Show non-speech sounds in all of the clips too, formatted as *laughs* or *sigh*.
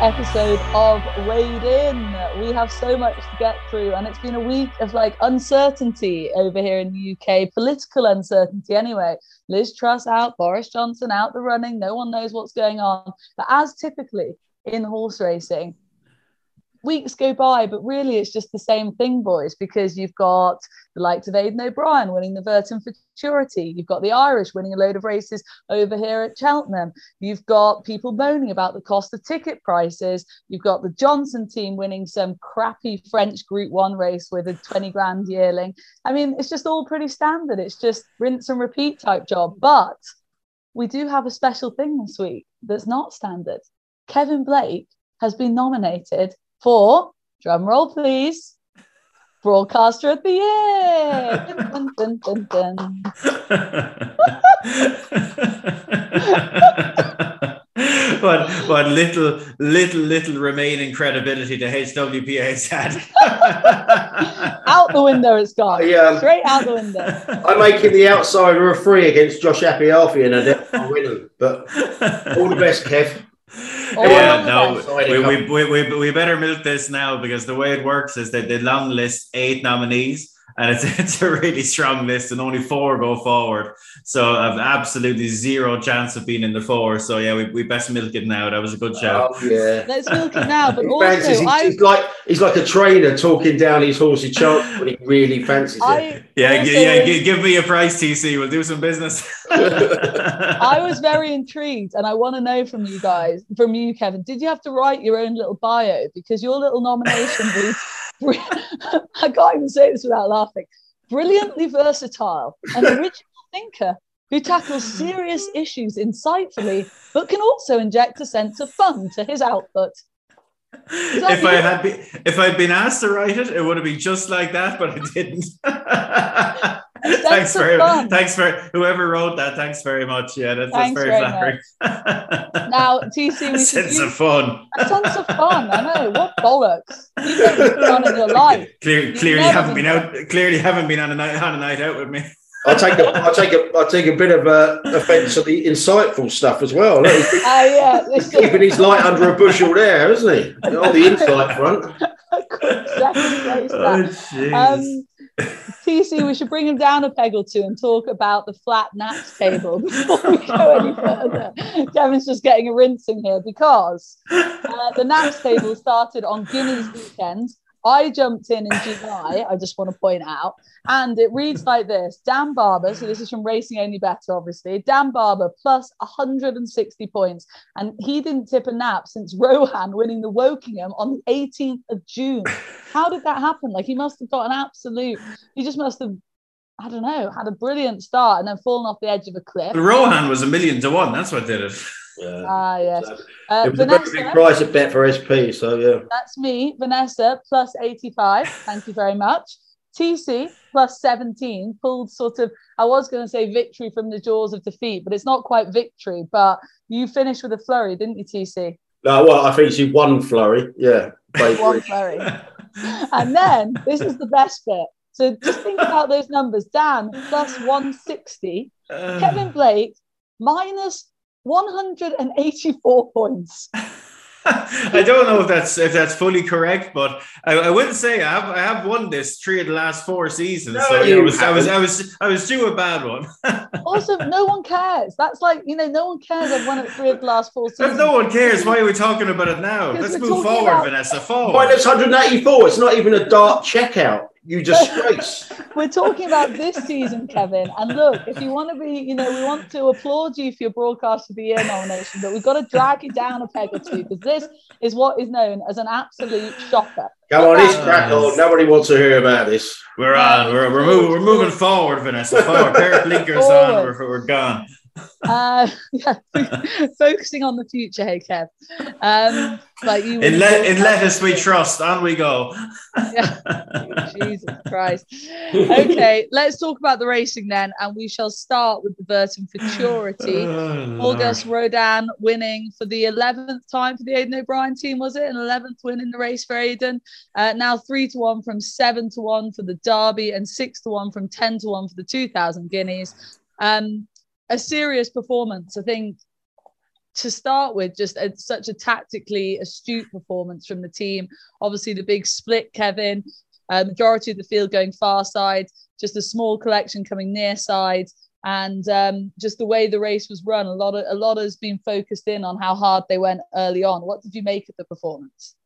episode of Weighed In. We have so much to get through, and it's been a week of like uncertainty over here in the UK, political uncertainty anyway. Liz Truss out, Boris Johnson out the running, no one knows what's going on. But as typically in horse racing, weeks go by, but really it's just the same thing, boys, because you've got the likes of Aidan O'Brien winning the Vertem Futurity. You've got the Irish winning a load of races over here at Cheltenham. You've got people moaning about the cost of ticket prices. You've got the Johnson team winning some crappy French Group One race with a 20 grand yearling. I mean, it's just all pretty standard. It's just rinse and repeat type job. But we do have a special thing this week that's not standard. Kevin Blake has been nominated for, drum roll please, Broadcaster of the Year. Dun, dun, dun, dun, *laughs* what what little little little remaining credibility the HWPA has had. *laughs* out the window it's gone. Yeah. Um, Straight out the window. I'm making the outsider a free against Josh Apiafi and I winning. But all the best, Kev. All yeah, no, we, we, we, we, we better milk this now because the way it works is that they long list eight nominees and it's, *laughs* it's a really strong list and only four go forward. So I've absolutely zero chance of being in the four. So yeah, we, we best milk it now. That was a good shout. Oh, yeah. Let's milk it now. But *laughs* He also, fancies, he's, he's like he's like a trainer talking down his horse's chance when he really fancies it. I yeah, also g- yeah, was- g- give me a price, TC. We'll do some business. *laughs* I was very intrigued, and I want to know from you guys, from you, Kevin. Did you have to write your own little bio because your little nomination reads? I can't even say this without laughing. Brilliantly versatile, an original thinker who tackles serious issues insightfully, but can also inject a sense of fun to his output. If I had been if I'd been asked to write it, it would have been just like that, but I didn't. *laughs* thanks of very fun. thanks for whoever wrote that. Thanks very much. Yeah, that's, that's very, very flattering. Now, TC, we sense of fun. a sense of fun. I know what bollocks. You've never fun in your *laughs* life. Clear, clearly haven't been been out. Clearly haven't been on a night on a night out with me. I'll take a I'll take a I'll take a bit of uh, offence at the insightful stuff as well. Look, he's Ah, yeah, this keeping his light under a bushel there, isn't he? On the insight front. *laughs* quick Oh, that. Um, TC, we should bring him down a peg or two and talk about the flat naps table *laughs* before we go any *laughs* further. Kevin's just getting a rinsing here because uh, the naps table started on Guineas weekend. I jumped in in July, I just want to point out, and it reads like this Dan Barber, so this is from Racing Only Better, obviously. Dan Barber plus 160 points, and he didn't tip a nap since *laughs* Rohaan winning the Wokingham on the 18th of June. How did that happen? Like, he must have got an absolute, he just must have, I don't know, had a brilliant start and then fallen off the edge of a cliff. Rohaan was a million to one. That's what did it. Yeah. Ah, yes. Uh, It was a very big price at bet for SP, so yeah. that's me. Vanessa plus 85. Thank you very much. TC plus 17 pulled sort of, I was going to say victory from the jaws of defeat, but it's not quite victory. But you finished with a flurry, didn't you, TC? No, well, I think she won Flurry. Yeah. One flurry. *laughs* And then this is the best bit. So just think about those numbers. Dan plus 160, *sighs* Kevin Blake minus 184 points. *laughs* I don't know if that's if that's fully correct, but I, I will say I have I have won this three of the last four seasons. No, so you I was I was. I was I was due a bad one. *laughs* Also, no one cares. That's like, you know, no one cares. I've won it three of the last four if seasons. no one cares, why are we talking about it now? Let's move forward, about- Vanessa. Forward. Minus 184. It's not even a dark checkout. You disgrace. *laughs* We're talking about this season, Kevin. And look, if you want to be, you know, we want to applaud you for your broadcast of the year nomination, but we've got to drag you down a peg or two because this is what is known as an absolute shocker. Come on, it's crack on. Nobody wants to hear about this. We're on. We're, we're, moving, we're moving forward, Vanessa. Forward. Pair of blinkers on. We're, we're gone. Uh, *laughs* yeah, *laughs* focusing on the future, hey Kev. Um, like you In, let, in lettuce we trust. and we go. Yeah. *laughs* Jesus Christ. Okay, let's talk about the racing then, and we shall start with the Vertem Futurity. Oh, August Rodin winning for the 11th time for the Aidan O'Brien team, was it? An 11th win in the race for Aidan. Uh, now 3 to 1 from 7 to 1 for the Derby and 6 to 1 from 10 to 1 for the 2000 Guineas. Um, a serious performance. I think to start with, just a, such a tactically astute performance from the team. Obviously, the big split, Kevin, uh, majority of the field going far side, just a small collection coming near side. And um, just the way the race was run, a lot of a lot has been focused in on how hard they went early on. What did you make of the performance?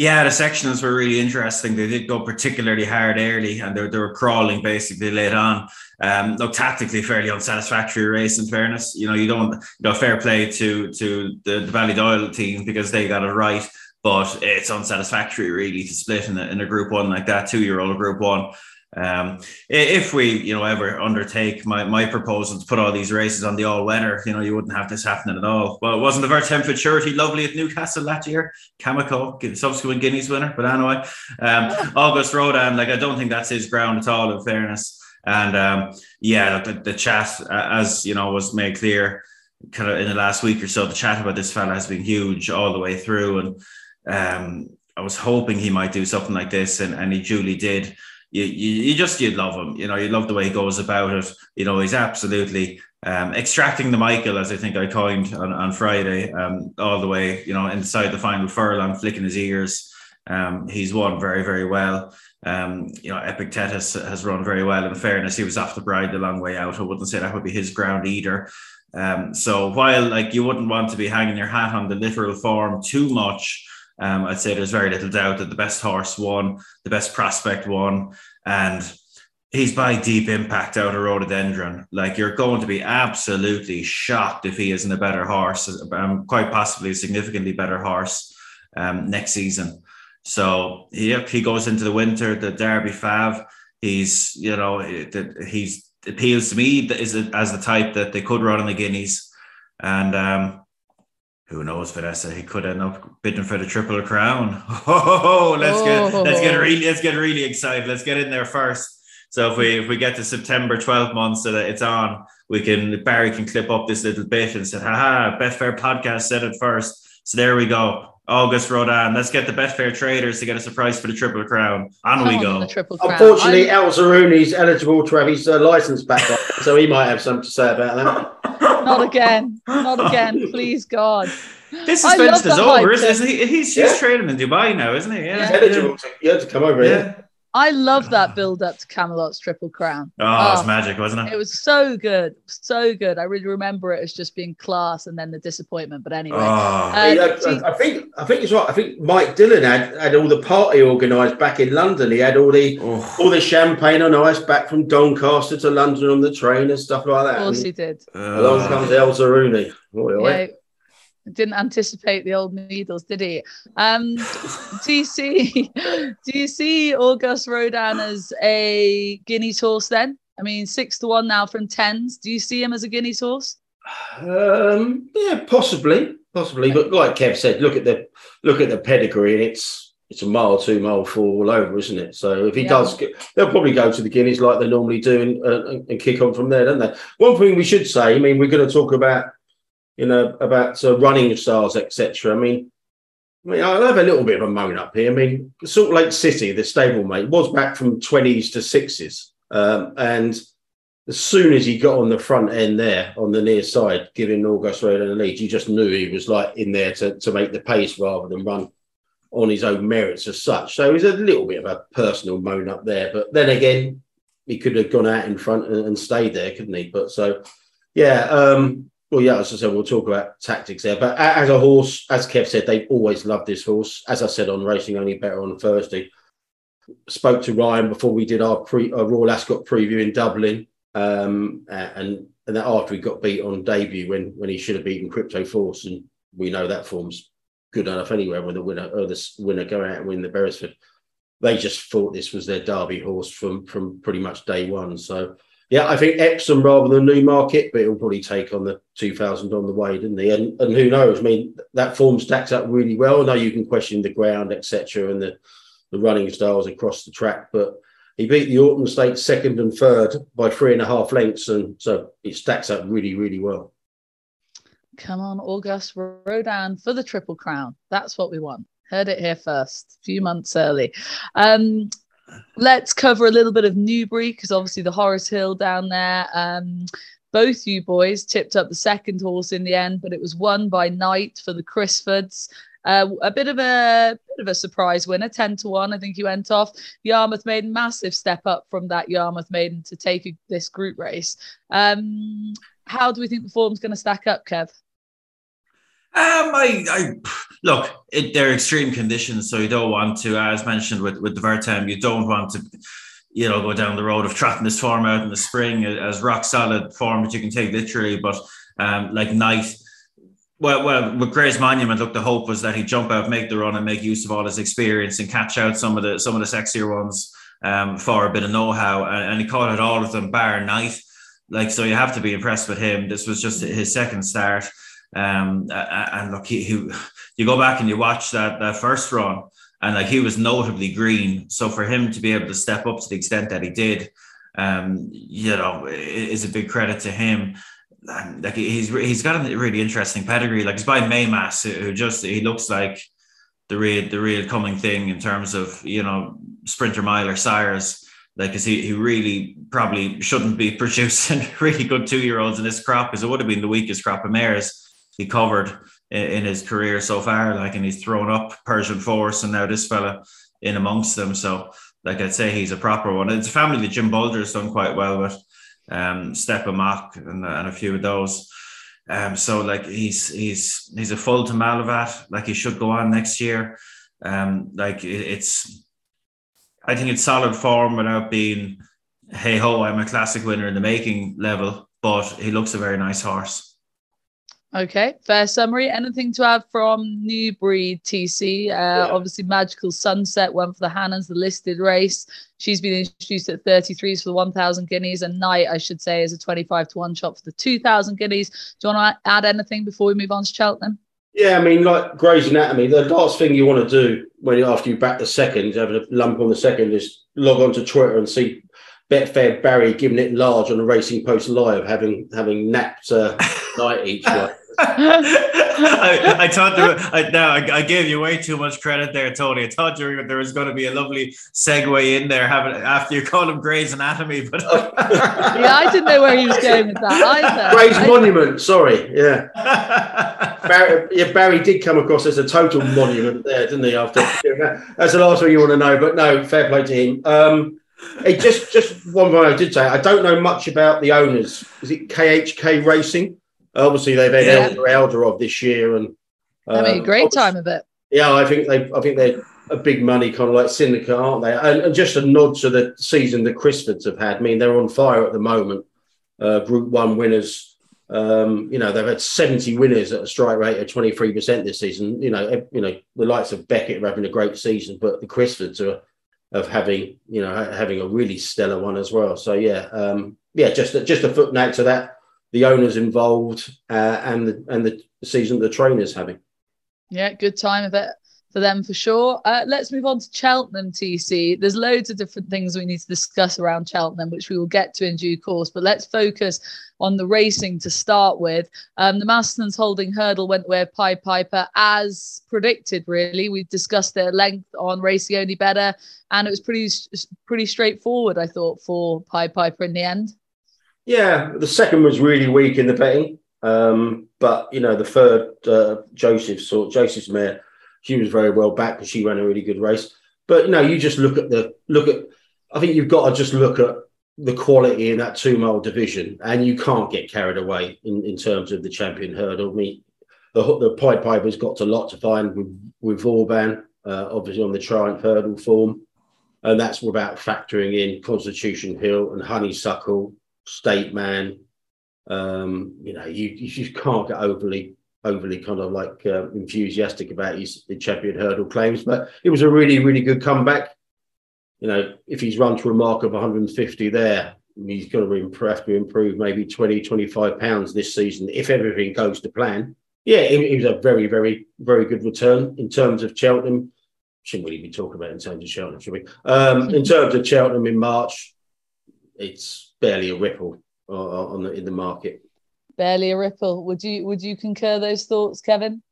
Yeah, the sectionals were really interesting. They did go particularly hard early and they, they were crawling basically late on. Um, look, tactically fairly unsatisfactory race in fairness. You know, you don't, you know, fair play to to the, the Ballydoyle team because they got it right, but it's unsatisfactory really to split in a, in a group one like that, two year old group one. Um, if we, you know, ever undertake my, my proposal to put all these races on the all weather, you know, you wouldn't have this happening at all. Well, it wasn't the Vertem Futurity lovely at Newcastle last year? Kameko, subsequent Guineas winner. But anyway, um, August Rodin, like, I don't think that's his ground at all, in fairness. And um, yeah, the, the chat, as you know, was made clear kind of in the last week or so, the chat about this fella has been huge all the way through. And um, I was hoping he might do something like this, and, and he duly did you, you, you just you love him. You know, you love the way he goes about it. You know, he's absolutely um, extracting the Michael, as I think I coined on, on Friday, um, all the way. You know, inside the final furlong, flicking his ears. Um, he's won very, very well. Um, you know, Epictetus has run very well. In fairness, he was off the bride a long way out. I wouldn't say that would be his ground either. Um, so while like you wouldn't want to be hanging your hat on the literal form too much, um, I'd say there's very little doubt that the best horse won, the best prospect won, and he's by deep impact out of rhododendron. Like you're going to be absolutely shocked if he isn't a better horse, um, quite possibly a significantly better horse um, next season. So he he goes into the winter, the Derby Fav. He's you know he's appeals to me as as the type that they could run in the Guineas, and um, who knows, Vanessa? He could end up bidding for the triple crown. *laughs* Oh, let's get let's get oh. really let's get really excited. Let's get in there first. So if we if we get to September 12 months so that it's on, we can Barry can clip up this little bit and say, haha, Betfair podcast said it first. So there we go. August Rodin. Let's get the Betfair traders to get a surprise for the Triple Crown. On Come we go. Unfortunately, Al Zarooni's eligible to have his uh, license back, so he might have something to say about that. *laughs* Not again. Not again. Please, God. This suspension is over, isn't he? He's, yeah. he's trading in Dubai now, isn't he? Yeah. yeah. eligible to, you had to come over yeah. here. I love that ah. build up to Camelot's Triple Crown. Oh, oh, was ah, magic, wasn't it? It was so good, so good. I really remember it as just being class, and then the disappointment. But anyway, oh. uh, yeah, I, I, think I think it's right. I think Mike Dillon had had all the party organised back in London. He had all the oh. all the champagne on ice back from Doncaster to London on the train and stuff like that. Of course, and he did. Along comes El Zarooni. Yeah, didn't anticipate the old needles, did he? Um, do you see *laughs* do you see August Rodin as a Guineas horse then? I mean, six to one now from tens. Do you see him as a Guineas horse? Um, yeah, possibly, possibly. But like Kev said, look at the look at the pedigree, and it's it's a mile, two mile, four all over, isn't it? So if he yeah. does, they'll probably go to the Guineas like they normally do and, uh, and kick on from there, don't they? One thing we should say, I mean, we're going to talk about you know, about uh, running styles, etc. I mean, I mean, I'll have a little bit of a moan up here. I mean, Salt Lake City, the stablemate, was back from 20s to sixes. Um, and as soon as he got on the front end there on the near side, giving August Road a lead, you just knew he was like in there to, to make the pace rather than run on his own merits as such. So he's a little bit of a personal moan up there. But then again, he could have gone out in front and, and stayed there, couldn't he? But so, yeah, um, well, yeah, as I said, we'll talk about tactics there. But as a horse, as Kev said, they've always loved this horse. As I said on Racing Only Better on Thursday, spoke to Ryan before we did our pre our Royal Ascot preview in Dublin, um, and and that after he got beat on debut when when he should have beaten Crypto Force, and we know that form's good enough anywhere when the winner or the winner go out and win the Beresford. They just thought this was their Derby horse from from pretty much day one. So yeah, I think Epsom rather than Newmarket, but it'll probably take on the 2000 on the way, didn't he? And, and who knows? I mean, that form stacks up really well. I know you can question the ground, etc., and the, the running styles across the track, but he beat the Autumn Stakes second and third by three and a half lengths, and so it stacks up really, really well. Come on, August Rodin for the Triple Crown. That's what we want. Heard it here first, a few months early. Um, let's cover a little bit of Newbury because obviously the Horris Hill down there. Um, both you boys tipped up the second horse in the end, but it was won by Knight for the Crisfords. Uh, a bit of a bit of a surprise winner, ten to one. I think he went off. Yarmouth Maiden massive step up from that Yarmouth Maiden to take this group race. Um, how do we think the form's going to stack up, Kev? Um, I, I look, it, they're extreme conditions, so you don't want to, as mentioned with with the Vertem, you don't want to, you know, go down the road of trotting this form out in the spring as rock solid form that you can take literally. But um, like Knight, well, well, with Grey's Monument, look, the hope was that he'd jump out, make the run, and make use of all his experience and catch out some of the some of the sexier ones um, for a bit of know-how, and, and he caught it all of them, bar Knight. Like, so you have to be impressed with him. This was just his second start. Um, and look, he, he, you go back and you watch that that first run, and like he was notably green. So for him to be able to step up to the extent that he did, um, you know, is a big credit to him. Like he's he's got a really interesting pedigree. Like he's by Mehmas, who just he looks like the real the real coming thing in terms of you know sprinter miler sires. Like, cause he, he really probably shouldn't be *laughs* producing really good two year olds in this crop because it would have been the weakest crop of mares he covered in, his career so far. Like, and he's thrown up Persian Force, and now this fella in amongst them. So, like I'd say, he's a proper one. It's a family that Jim Bolger has done quite well with, um, Steip Amach and, and a few of those. Um, so like he's he's he's a full to Malavat. Like he should go on next year. Um, like it, it's, I think it's solid form without being, hey ho, I'm a classic winner in the making level. But he looks a very nice horse. Okay, fair summary. Anything to add from Newbury TC? Uh, yeah. Obviously, Magical Sunset went for the Hannans, the listed race. She's been introduced at 33s for the 1,000 guineas, and Knight, I should say, is a 25 to 1 shot for the 2,000 guineas. Do you want to add anything before we move on to Cheltenham? Yeah, I mean, like Grey's Anatomy, the last thing you want to do when after you back the second, having a lump on the second, is log on to Twitter and see Betfair Barry giving it large on the Racing Post Live, having having napped uh, *laughs* Knight each way. I, I, thought there, I, no, I, I, gave you way too much credit there, Tony. I thought you were, there was going to be a lovely segue in there, having after you called him Grey's Anatomy, but *laughs* yeah, I didn't know where he was going with that either. Grey's Monument, sorry, yeah. *laughs* Barry, yeah, Barry did come across as a total monument there, didn't he? After that's the last thing you want to know, but no, fair play to him. Um, it just just one thing I did say, I don't know much about the owners. Is it KHK Racing? Obviously, they've had yeah. Eldar Eldarov this year, and uh, having a great time of it. Yeah, I think they. I think they're a big money kind of like syndicate, aren't they? And, and, just a nod to the season the Crisfords have had. I mean, they're on fire at the moment. Uh, Group One winners. Um, you know, they've had 70 winners at a strike rate of 23% this season. You know, you know, the likes of Beckett are having a great season, but the Crisfords are of having, you know, having a really stellar one as well. So yeah, um, yeah, just just a footnote to that the owners involved uh, and the and the season the trainers having. Yeah, good time of it for them for sure. Uh, let's move on to Cheltenham TC. There's loads of different things we need to discuss around Cheltenham, which we will get to in due course. But let's focus on the racing to start with. Um, the Masterson Holdings hurdle went with Pied Piper as predicted. Really, we discussed it at length on Racing Only Better, and it was pretty pretty straightforward. I thought for Pied Piper in the end. Yeah, the second was really weak in the betting. Um, but you know, the third, uh, Joseph Joseph's mare, she was very well back because she ran a really good race. But you know, you just look at the look at. I think you've got to just look at the quality in that two mile division, and you can't get carried away in, in terms of the champion hurdle. I mean, the the Pied Piper's got a lot to find with with Vauban, uh, obviously on the Triumph hurdle form, and that's without factoring in Constitution Hill and Honeysuckle state man. Um, you know, you you just can't get overly overly kind of like uh, enthusiastic about his champion hurdle claims, but it was a really really good comeback. You know, if he's run to a mark of 150 there, he's going to have to improve maybe 20, 25 pounds this season if everything goes to plan. Yeah, it, it was a very, very, very good return in terms of Cheltenham. Shouldn't really be talking about in terms of Cheltenham, should we? Um, in terms of Cheltenham in March, it's barely a ripple uh, on the, in the market. Barely a ripple. Would you would you concur those thoughts, Kevin?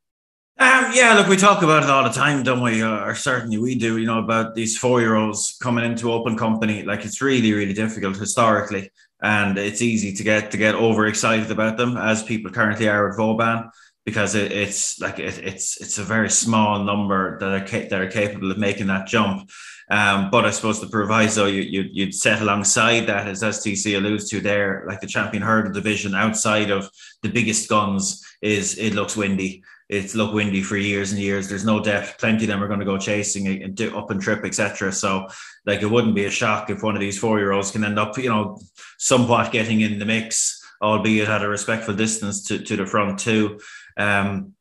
Um, yeah, look, we talk about it all the time, don't we? Uh, or certainly we do. You know about these four-year-olds coming into open company. Like it's really, really difficult historically and it's easy to get to get overexcited about them as people currently are with Vauban because it, it's like it, it's it's a very small number that are that are capable of making that jump. Um, but I suppose the proviso you, you you'd set alongside that as as TC alludes to there, like the champion hurdle division outside of the biggest guns is it looks windy it's look windy for years and years. There's no depth. Plenty of them are going to go chasing and do up and trip, etc. So, like, it wouldn't be a shock if one of these four year olds can end up, you know, somewhat getting in the mix, albeit at a respectful distance to, to the front too. Um,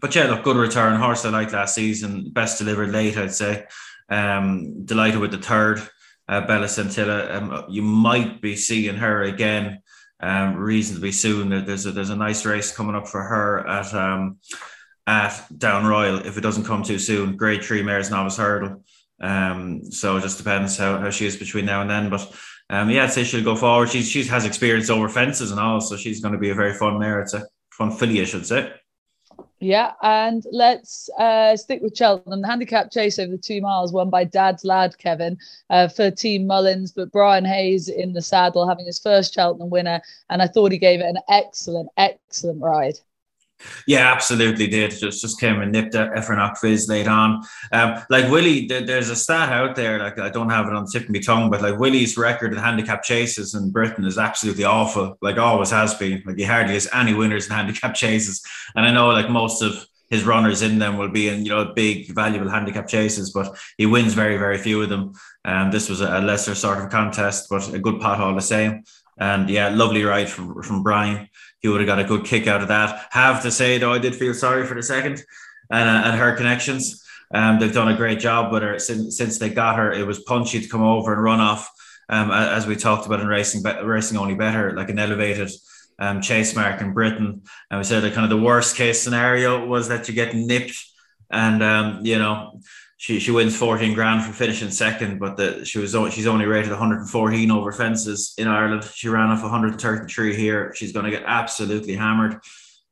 but yeah, look, good return. Horse I like last season. Best delivered late, I'd say. Um, delighted with the third, uh, Bella Scintilla. Um, you might be seeing her again um, reasonably soon. There's a, there's a nice race coming up for her at um, at Down Royal if it doesn't come too soon. Grade three mares novice hurdle. Um, so it just depends how, how she is between now and then. But um, yeah, I'd say she'll go forward. She she has experience over fences and all, so she's going to be a very fun mare. It's a fun Philly, I should say. Yeah, and let's uh, stick with Cheltenham. The handicap chase over the two miles won by Dad's lad Kevin uh, for Team Mullins, but Brian Hayes in the saddle having his first Cheltenham winner, and I thought he gave it an excellent, excellent ride. Yeah, absolutely did. Just just came and nipped Ephraim Fizz late on. Um, like Willie, there, there's a stat out there. Like I don't have it on the tip of my tongue, but like Willie's record in handicap chases in Britain is absolutely awful. Like always has been. Like he hardly has any winners in handicap *laughs* chases. And I know like most of his runners in them will be in you know big valuable handicap chases, but he wins very very few of them. And um, this was a lesser sort of contest, but a good pot all the same. And yeah, lovely ride from from Brian he would have got a good kick out of that. Have to say though, I did feel sorry for the second and, uh, and her connections. Um, they've done a great job with her since, since they got her. It was punchy to come over and run off, um, as we talked about in racing, racing only better, like an elevated um, chase mark in Britain. And we said that kind of the worst case scenario was that you get nipped and um, you know she she wins 14 grand for finishing second, but the, she was she's only rated 114 over fences in Ireland. She ran off 133 here. She's going to get absolutely hammered.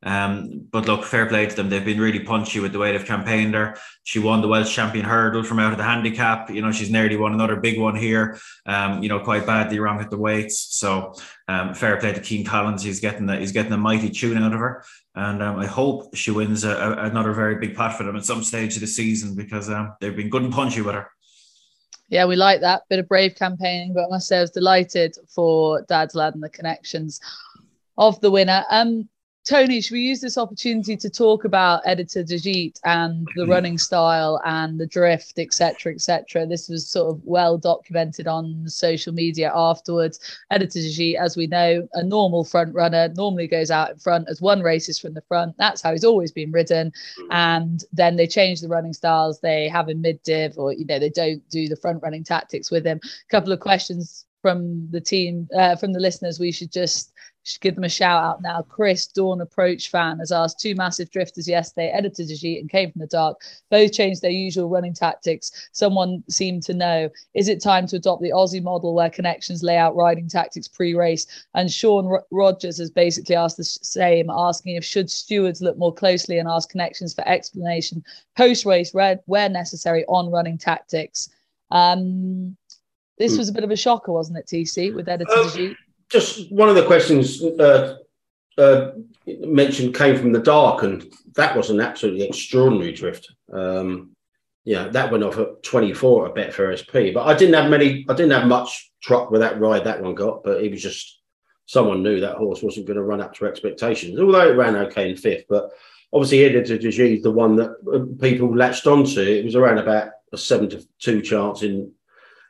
Um, but look, fair play to them. They've been really punchy with the way they've campaigned her. She won the Welsh champion hurdle from out of the handicap. You know, she's nearly won another big one here. Um, you know, quite badly wrong at the weights. So um, fair play to Cian Collins. He's getting he's getting a mighty tune out of her. And um, I hope she wins a, a, another very big pot for them at some stage of the season because um, they've been good and punchy with her. Yeah, we like that bit of brave campaigning, but I must say I was delighted for Dad's Lad and the connections of the winner. Um, Tony, should we use this opportunity to talk about Editeur Du Gite and the mm-hmm. running style and the drift, etc., etc.? This was sort of well documented on social media afterwards. Editeur Du Gite, as we know, a normal front runner, normally goes out in front as one races from the front. That's how he's always been ridden. Mm-hmm. And then they change the running styles. They have him mid div, or you know, they don't do the front running tactics with him. A couple of questions from the team, uh, from the listeners. We should just should give them a shout out now. Chris, Dawn Approach fan, has asked two massive drifters yesterday, edited a sheet and came from the dark. Both changed their usual running tactics. Someone seemed to know. Is it time to adopt the Aussie model where connections lay out riding tactics pre-race? And Sean R- Rogers has basically asked the same, asking if should stewards look more closely and ask connections for explanation post-race where, where necessary on running tactics. Um, this hmm. was a bit of a shocker, wasn't it, TC, with editor um, just one of the questions uh, uh, mentioned came from the dark, and that was an absolutely extraordinary drift. Um, yeah, that went off at 24 at Betfair SP, but I didn't have many, I didn't have much truck with that ride that one got, but it was just someone knew that horse wasn't going to run up to expectations, although it ran okay in fifth. But obviously, Editeur Gite the one that uh, people latched onto. It was around about a seven to two chance in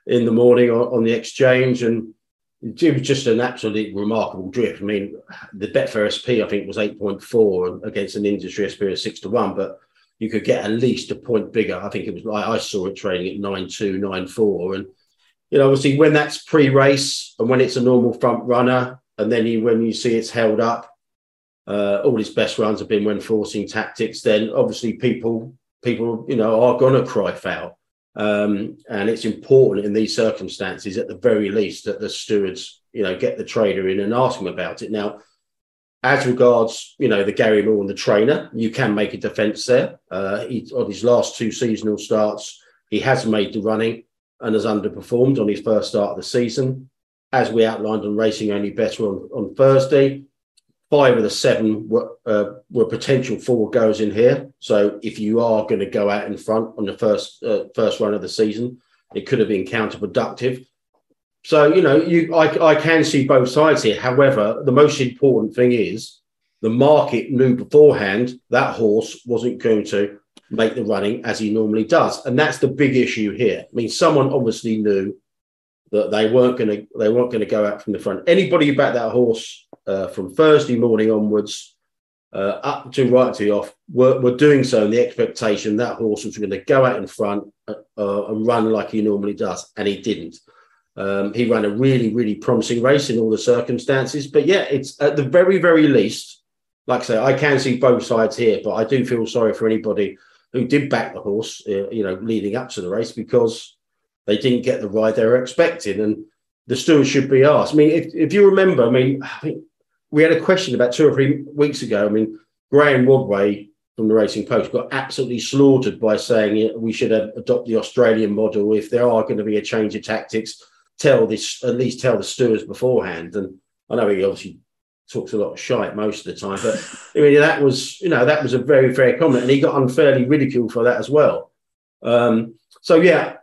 in the morning on, on the exchange, and it was just an absolutely remarkable drift. I mean, the Betfair SP I think was eight point four against an industry SP of six to one, but you could get at least a point bigger. I think it was I saw it trading at nine two, nine four, and you know, obviously when that's pre-race and when it's a normal front runner, and then you when you see it's held up, uh, all his best runs have been when forcing tactics. Then obviously people people you know are going to cry foul. Um, and it's important in these circumstances, at the very least, that the stewards, you know, get the trader in and ask them about it. Now, as regards, you know, the Gary Moore and the trainer, you can make a defence there. Uh, he, on his last two seasonal starts, he has made the running and has underperformed on his first start of the season. as we outlined on Racing Only Better on, on Thursday, five of the seven were, uh, were potential four goes in here. So if you are going to go out in front on the first uh, first run of the season, it could have been counterproductive. So you know, you I, I can see both sides here. However, the most important thing is the market knew beforehand that horse wasn't going to make the running as he normally does, and that's the big issue here. I mean, someone obviously knew that they weren't going to they weren't going to go out from the front. Anybody who backed that horse uh, from Thursday morning onwards uh, up to right to the off were, were doing so in the expectation that horse was going to go out in front uh, uh, and run like he normally does, and he didn't. Um, he ran a really, really promising race in all the circumstances. But yeah, it's at the very, very least, like I say, I can see both sides here, but I do feel sorry for anybody who did back the horse, uh, you know, leading up to the race because they didn't get the ride they were expecting. And the stewards should be asked. I mean, if, if you remember, I mean, I think we had a question about two or three weeks ago. I mean, Graham Rodway from the Racing Post got absolutely slaughtered by saying we should adopt the Australian model if there are going to be a change of tactics. Tell this at least tell the stewards beforehand. And I know he obviously talks a lot of shite most of the time, but I mean that was you know that was a very fair comment, and he got unfairly ridiculed for that as well. Um, so yeah,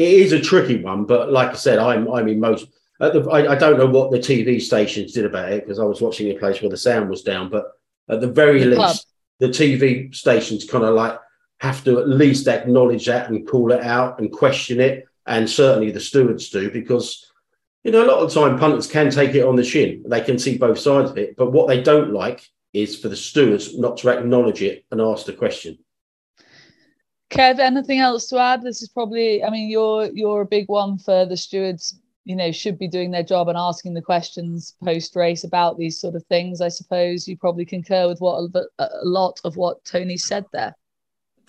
it is a tricky one, but like I said, I'm I'm most the, I, I, don't know what the TV stations did about it because I was watching a place where the sound was down, but at the very the least, club. the TV stations kind of like have to at least acknowledge that and call it out and question it. And certainly the stewards do because, you know, a lot of the time punters can take it on the chin. They can see both sides of it. But what they don't like is for the stewards not to acknowledge it and ask the question. Kev, anything else to add? This is probably, I mean, you're you're a big one for the stewards you know should be doing their job and asking the questions post race about these sort of things i suppose you probably concur with what a, lot of what tony said there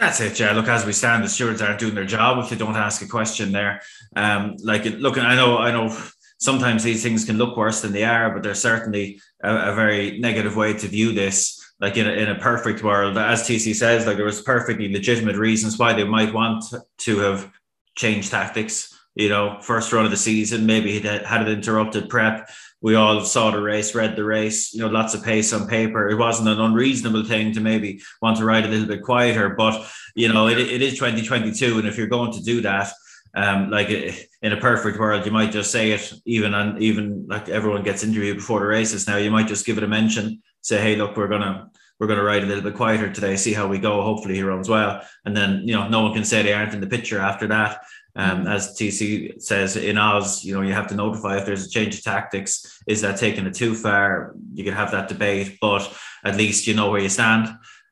that's it, yeah. Look, as we stand, the stewards aren't doing their job if they don't ask a question there. Um, like, look, I know, I know. Sometimes these things can look worse than they are, but there's certainly a, a very negative way to view this. Like in a, in a perfect world, as TC says, like there was perfectly legitimate reasons why they might want to have changed tactics you know, first run of the season, maybe he had an interrupted prep. We all saw the race, read the race, you know, lots of pace on paper. It wasn't an unreasonable thing to maybe want to ride a little bit quieter, but, you know, it, it is 2022. And if you're going to do that, um, like in a perfect world, you might just say it even and even like everyone gets interviewed before the races now, you might just give it a mention, say, hey, look, we're going to, we're going to ride a little bit quieter today, see how we go. Hopefully he runs well. And then, you know, no one can say they aren't in the picture after that. Um, mm-hmm. as TC says in Oz, you know, you have to notify if there's a change of tactics. Is that taking it too far? You can have that debate, but at least you know where you stand.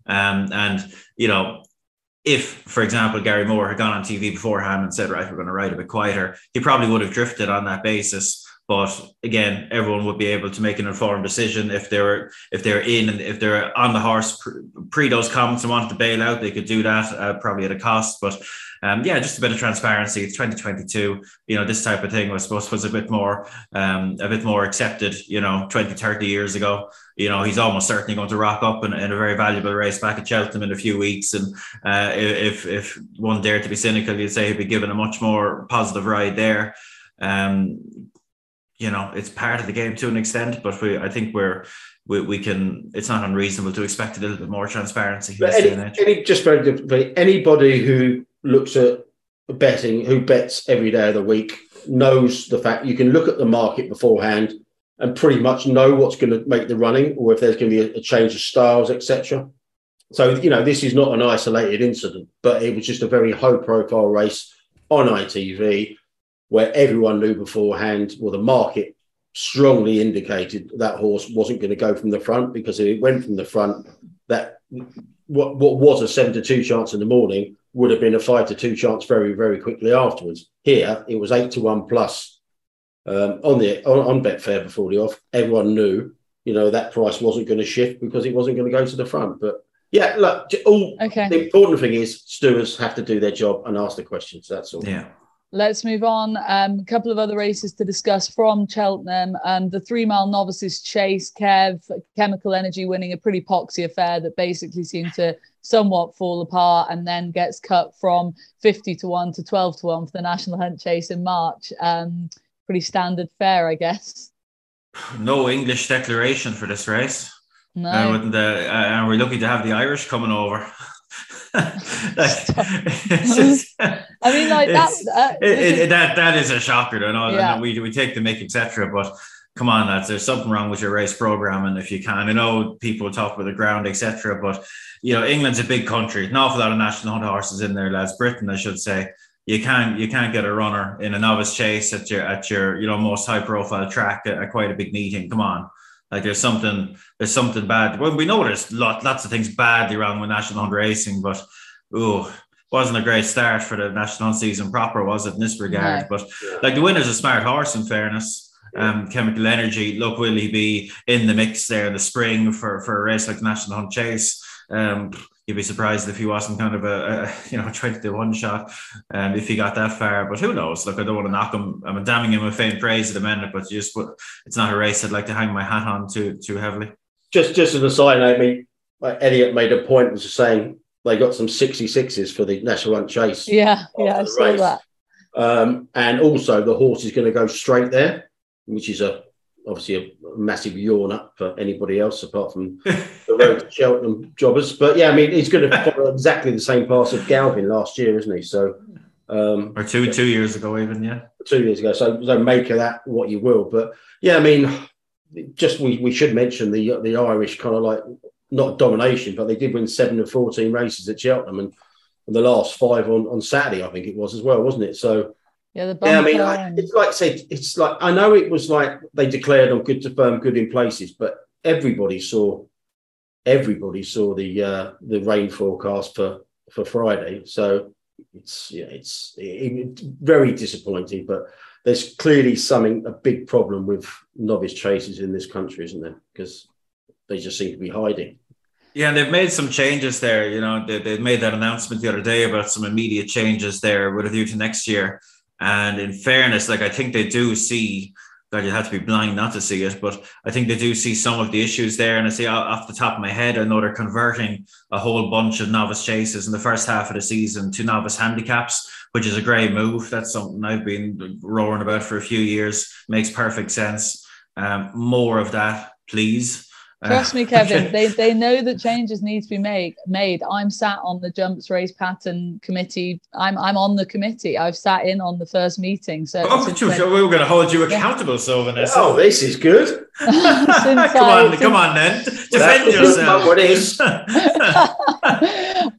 Um, and you know, if, for example, Gary Moore had gone on TV beforehand and said, right, we're going to ride a bit quieter, he probably would have drifted on that basis. But again, everyone would be able to make an informed decision if they're if they're in and if they're on the horse pre, those comments and wanted to bail out, they could do that uh, probably at a cost. But um, yeah, just a bit of transparency. It's 2022. You know, this type of thing, I suppose, was a bit more, um, a bit more accepted. You know, 20, 30 years ago. You know, he's almost certainly going to rock up in, in a very valuable race back at Cheltenham in a few weeks. And uh, if if one dared to be cynical, you'd say he'd be given a much more positive ride there. Um, you know, it's part of the game to an extent, but we, I think we're we, we can it's not unreasonable to expect a little bit more transparency. Any, any, just very differently, anybody who looks at betting, who bets every day of the week, knows the fact you can look at the market beforehand and pretty much know what's going to make the running or if there's going to be a, a change of styles, etc. So, you know, this is not an isolated incident, but it was just a very high profile race on ITV where everyone knew beforehand, well, the market strongly indicated that horse wasn't going to go from the front because if it went from the front, that what, what was a seven to two chance in the morning would have been a five to two chance very, very quickly afterwards. Here, it was eight to one plus um, on the on, on Betfair before the off. Everyone knew, you know, that price wasn't going to shift because it wasn't going to go to the front. But yeah, look, all okay. the important thing is stewards have to do their job and ask the questions. That's all. Yeah. Let's move on. Um, a couple of other races to discuss from Cheltenham. Um, the three mile novices chase, Kev, Chemical Energy winning a pretty poxy affair that basically seemed to somewhat fall apart and then gets cut from 50 to 1 to 12 to 1 for the National Hunt Chase in March. Um, pretty standard fare, I guess. No English declaration for this race. No. Uh, and, uh, and we're lucky to have the Irish coming over. Just, *laughs* I mean, like that. Uh, it, it, that that is a shocker. I know Yeah. we we take the mick, etc. But come on, lads, there's something wrong with your race program, and if you can, I know people talk about the ground, etc. But you know, England's a big country. An awful lot of national hunt horses in there, lads. Britain, I should say. You can't you can't get a runner in a novice chase at your at your you know most high profile track at, at quite a big meeting. Come on. Like there's something, there's something bad. Well, we know there's lot, lots of things badly wrong with national hunt racing, but oh, wasn't a great start for the national hunt season proper, was it in this regard? No. But like the winner's a smart horse, in fairness. Um, chemical energy. Look, will he be in the mix there in the spring for for a race like the national hunt chase? Um, you'd be surprised if he wasn't kind of a, a you know trying to do one shot, um, if he got that far. But who knows? Look, I don't want to knock him. I'm damning him with faint praise at the minute, but you just it's not a race I'd like to hang my hat on too too heavily. Just just as a side note, I mean, like Elliot made a point was saying they got some 66s for the national hunt chase. yeah, yeah, I saw race. that. Um, and also the horse is going to go straight there, which is a obviously a massive yawn up for anybody else apart from *laughs* the road to Cheltenham jobbers. But yeah, I mean he's going to follow exactly the same path of Galvin last year, isn't he? So um, Or two two years ago, even yeah. two years ago. So, so make of that what you will. But yeah, I mean, just we, we should mention the the Irish kind of like not domination, but they did win seven of fourteen races at Cheltenham, and, and the last five on, on Saturday, I think it was as well, wasn't it? So Yeah, the yeah, I mean, I, it's like I said, it's like I know it was like they declared on good to firm, good in places, but everybody saw everybody saw the uh, the rain forecast for for Friday. So it's yeah, it's it, very disappointing. But there's clearly something a big problem with novice chasers in this country, isn't there? Because they just seem to be hiding. Yeah, and they've made some changes there. You know, they, they made that announcement the other day about some immediate changes there with a view to next year. And in fairness, like I think they do see, God, you have to be blind not to see it, but I think they do see some of the issues there. And I see off the top of my head, I know they're converting a whole bunch of novice chases in the first half of the season to novice handicaps, which is a great move. That's something I've been roaring about for a few years. Makes perfect sense. Um, more of that, please. Trust Uh, me, Kevin. they they know that changes need to be made. Made. I'm sat on the jumps race pattern committee. I'm I'm on the committee. I've sat in on the first meeting. So Oh, since true. when- we were going to hold you Yeah. accountable, so Vanessa. Oh, this is good. *laughs* come I- on, since- come on, then. Defend yourself. what it is. *laughs* uh,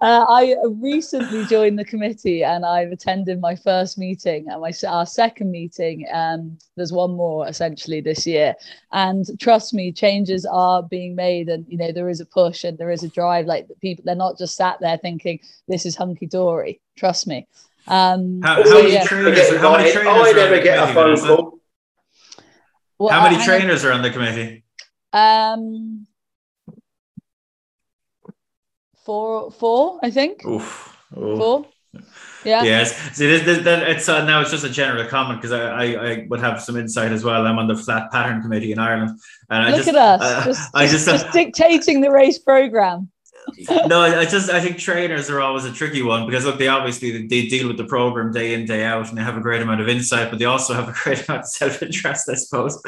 I recently joined the committee and I've attended my first meeting and my our second meeting. Um, there's one more essentially this year, and trust me, changes are being made, and you know there is a push and there is a drive. Like the people, they're not just sat there thinking this is hunky dory. Trust me. Um, How, so, how many yeah. trainers? How many trainers? I are on never the get a committee, phone call. Well, How many hang on. trainers are on the committee? Um, four, four, I think. Oof. Oof. Four. Yeah. Yes. See, this, this, that, it's uh, now it's just a general comment because I, I, I would have some insight as well. I'm on the flat pattern committee in Ireland, and I Look just, at us, uh, just, I just, just, just dictating the race program. no, I just I think trainers are always a tricky one because look, they obviously they deal with the program day in day out, and they have a great amount of insight, but they also have a great amount of self interest, I suppose.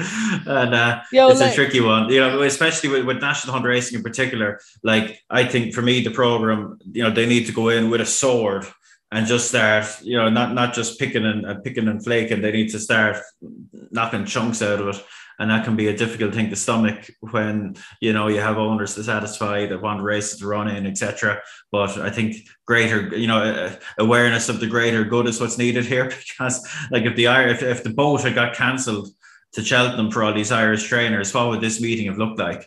And uh, Yo, it's like- a tricky one, you know, especially with, with national hunt racing in particular. Like I think for me, the program, you know, they need to go in with a sword and just start, you know, not not just picking and uh, picking and flaking. They need to start knocking chunks out of it. And that can be a difficult thing to stomach when you know you have owners to satisfy that want races to run in, etc. But I think greater, you know, uh, awareness of the greater good is what's needed here. *laughs* Because, like, if the if, if the boat had got cancelled to Cheltenham for all these Irish trainers, what would this meeting have looked like?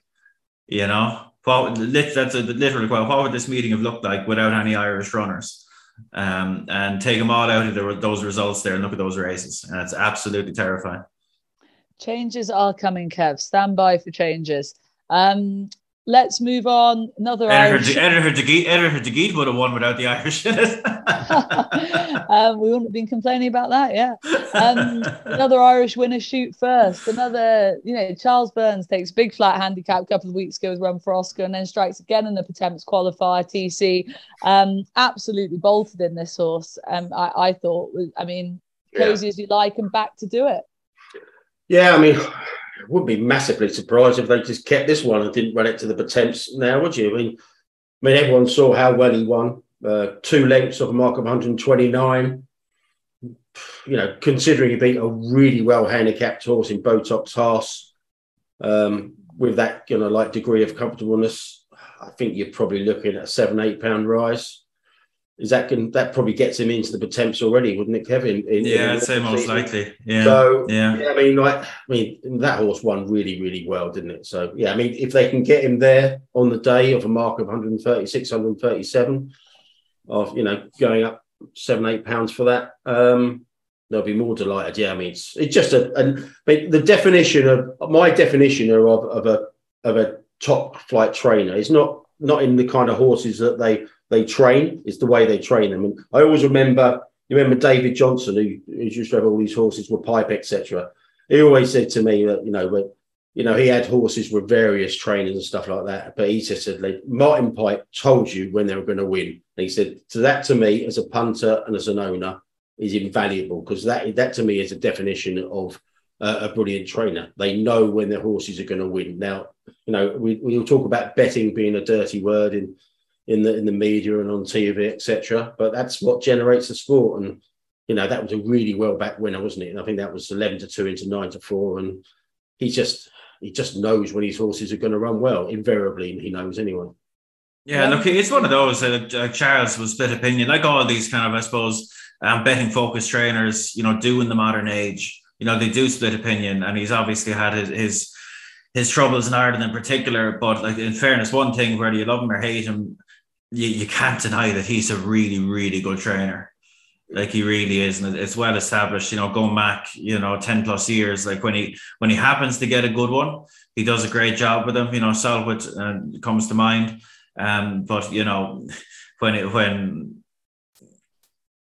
You know, what that's a literal. What would this meeting have looked like without any Irish runners? Um, and take them all out of the, those results there and look at those races, and it's absolutely terrifying. Changes are coming, Kev. Stand by for changes. Um, let's move on. Another Irish. Editor DeGeet, Editeur Du Gite would have won without the Irish in *laughs* it. um, we wouldn't have been complaining about that, yeah. Um, another Irish winner shoot first. Another, you know, Charles Byrnes takes big flat handicap a couple of weeks ago with Run for Oscar and then strikes again in the Pertemps qualifier TC. Um, absolutely bolted in this horse. Um, I, I thought, was- I mean, Yeah. cozy as you like and back to do it. Yeah, I mean, I wouldn't be massively surprised if they just kept this one and didn't run it to the Pertemps now, would you? I mean, I mean, everyone saw how well he won. Uh, two lengths off a mark of 129. You know, considering he beat a really well handicapped horse in Botox Has, um, with that you know like degree of comfortableness, I think you're probably looking at a seven eight pound rise. Is that can that probably gets him into the Pertemps already, wouldn't it, Kevin? In, yeah, in I'd say most likely. Yeah. So yeah. yeah, I mean, like, I mean, that horse won really, really well, didn't it? So yeah, I mean, if they can get him there on the day of a mark of 136, 137, of you know going up seven, eight pounds for that, um, they'll be more delighted. Yeah, I mean, it's it's just a and I mean, the definition of my definition of of a of a top flight trainer is not not in the kind of horses that they they train. It's the way they train them. And I always remember you remember David Johnson, who, who used to have all these horses with pipe, etc. He always said to me that you know, you know, he had horses with various trainers and stuff like that. But he just said, like, Martin Pipe told you when they were going to win. And he said, so that to me, as a punter and as an owner, is invaluable because that that to me is a definition of uh, a brilliant trainer. They know when their horses are going to win. Now, you know, we we'll talk about betting being a dirty word in in the in the media and on TV, etc. But that's what generates the sport. And you know, that was a really well back winner, wasn't it? And I think that was eleven to two into nine to four. And he just he just knows when his horses are going to run well. Invariably, he knows anyway. Yeah, look, it's one of those. Uh, uh, Charles was split opinion, like all these kind of, I suppose, um, betting focused trainers. You know, do in the modern age. You know, they do split opinion, and he's obviously had his, his his troubles in Ireland in particular. But like in fairness, one thing whether you love him or hate him, you, you can't deny that he's a really, really good trainer. Like he really is, and it's well established. You know, going back, you know, ten plus years. Like when he when he happens to get a good one, he does a great job with them. You know, Solwhit uh, comes to mind. Um, but you know, when it when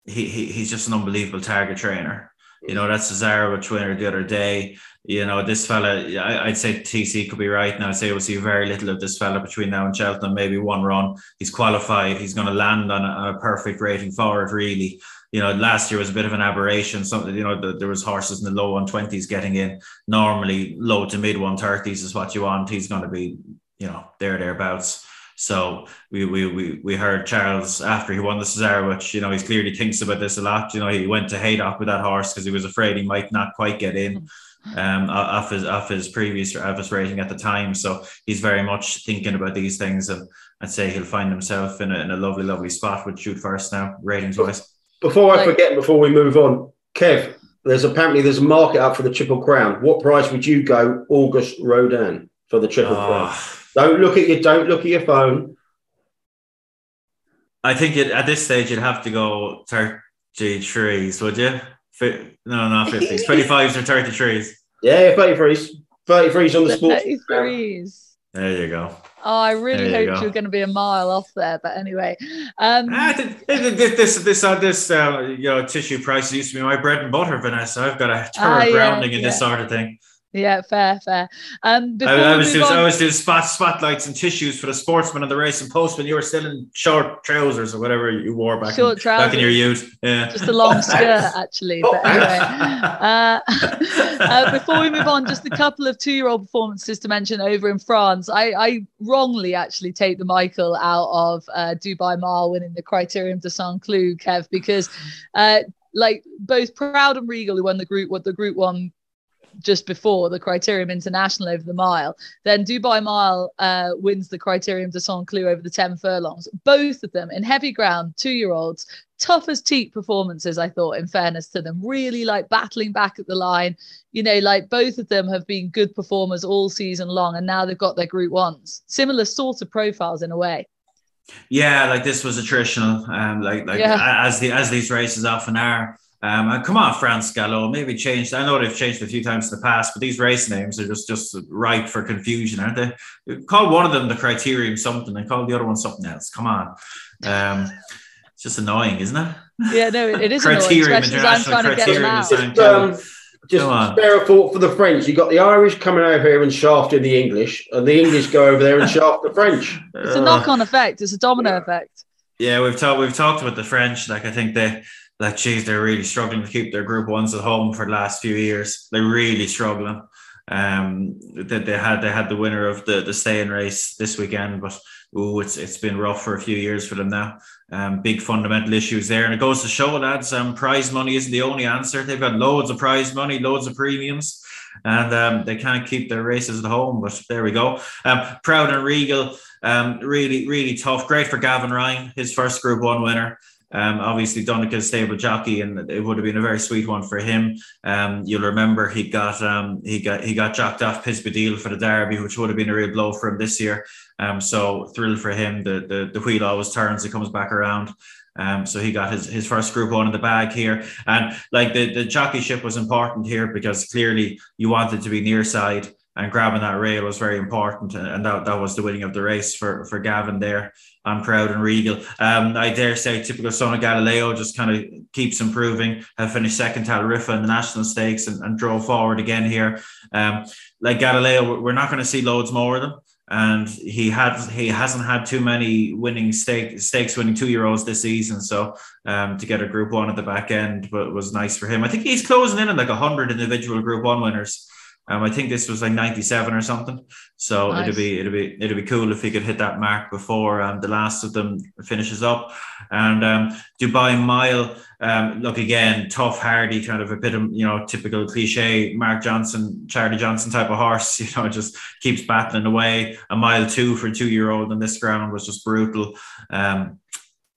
he, he he's just an unbelievable target trainer. You know, that's Cesaro winner the other day. You know, this fella, I, would say TC could be right now. I'd say we'll see very little of this fella between now and Cheltenham, maybe one run. He's qualified. He's going to land on a, on a perfect rating forward, really. You know, last year was a bit of an aberration. Something, you know, the, there was horses in the low 120s getting in. Normally, low to mid 130s is what you want. He's going to be, you know, there, thereabouts. So we we we, we heard Charles after he won the Cesaro, which you know he clearly thinks about this a lot. You know, he went to Haydock with that horse because he was afraid he might not quite get in um off his off his previous off his rating at the time. So he's very much thinking about these things and I'd say he'll find himself in a, in a lovely, lovely spot with shoot first now, ratings wise. Before I forget, before we move on, Kev, there's apparently there's a market up for the Triple Crown. What price would you go, August Rodin, for the Triple oh. Crown? Don't look at your don't look at your phone. I think it, at this stage you'd have to go thirty-threes, would you? No, not fifties. *laughs* Twenty-fives or thirty-threes. Yeah, thirty-threes. Thirty-threes on the sports. Thirty-threes. There you go. Oh, I really there hoped you, you, were going to be a mile off there, but anyway. Um, ah, this this this uh, this uh, you know tissue price used to be my bread and butter, Vanessa. I've got a thorough ah, grounding yeah, in yeah. this sort of thing. Yeah, fair, fair. Um, I, I, was doing, I was doing spot spotlights and tissues for the sportsman on the racing post when you were still in short trousers or whatever you wore back, short in, trousers, back in your youth. Yeah, just a long skirt *laughs* actually. But anyway, uh, *laughs* uh, before we move on, just a couple of two-year-old performances to mention over in France. I, I wrongly actually take the Michael out of uh, Dubai Mile winning the Criterium de Saint Cloud, Kev, because uh, like both Proud and Regal, who won the group, what the group one just before the Criterium International over the mile. Then Dubai Mile uh, wins the Criterium de Saint Cloud over the 10 furlongs. Both of them in heavy ground, two year olds, tough as teak performances, I thought, in fairness to them, really like battling back at the line. You know, like both of them have been good performers all season long, and now they've got their group ones. Similar sort of profiles in a way. Yeah, like this was attritional, um, like like yeah. as the as these races often are. Um, and come on, France Galop, maybe changed. I know they've changed a few times in the past, but these race names are just just ripe for confusion, aren't they? Call one of them the criterium something and call the other one something else. Come on. Um, it's just annoying, isn't it? Yeah, no, it is criterium, annoying, especially as I'm trying to get them out. Just, um, just spare a thought for the French. You got the Irish coming over here and shafting the English, and the English go over there and shaft the French. It's a knock-on effect. It's a domino yeah. effect. Yeah, we've talked we've talked about the French. Like I think they like geez, they're really struggling to keep their group ones at home for the last few years. They're really struggling. Um that they had they had the winner of the the stay in race this weekend, but oh, it's it's been rough for a few years for them now. Um, big fundamental issues there, and it goes to show, lads. Um, prize money isn't the only answer. They've got loads of prize money, loads of premiums, and um, they can't keep their races at home. But there we go. Um, proud and regal. Um, really, really tough. Great for Gavin Ryan, his first Group One winner. Um, obviously, Donnacha's stable jockey, and it would have been a very sweet one for him. Um, you'll remember he got um, he got he got jocked off Piz Badile for the Derby, which would have been a real blow for him this year. Um, so thrilled for him. The the the wheel always turns; it comes back around. Um, so he got his, his first group one in the bag here. And like the, the jockeyship was important here because clearly you wanted to be near side and grabbing that rail was very important. And that, that was the winning of the race for, for Gavin there. I'm proud and regal. Um, I dare say typical son of Galileo just kind of keeps improving. Have finished second to Al Riffa in the national stakes and, and drove forward again here. Um, like Galileo, we're not going to see loads more of them and he had he hasn't had too many winning stake stakes winning two year olds this season. So um, to get a Group One at the back end, but was nice for him. I think he's closing in at like hundred individual Group One winners. Um, I think this was like 97 or something. So nice. it'd be it'd be it'd be cool if he could hit that mark before um, the last of them finishes up. And um, Dubai Mile, um, look again, tough, hardy, kind of a bit of you know typical cliche Mark Johnston, Charlie Johnston type of horse. *laughs* You know, just keeps battling away. A mile two for a two year old on this ground was just brutal. Um,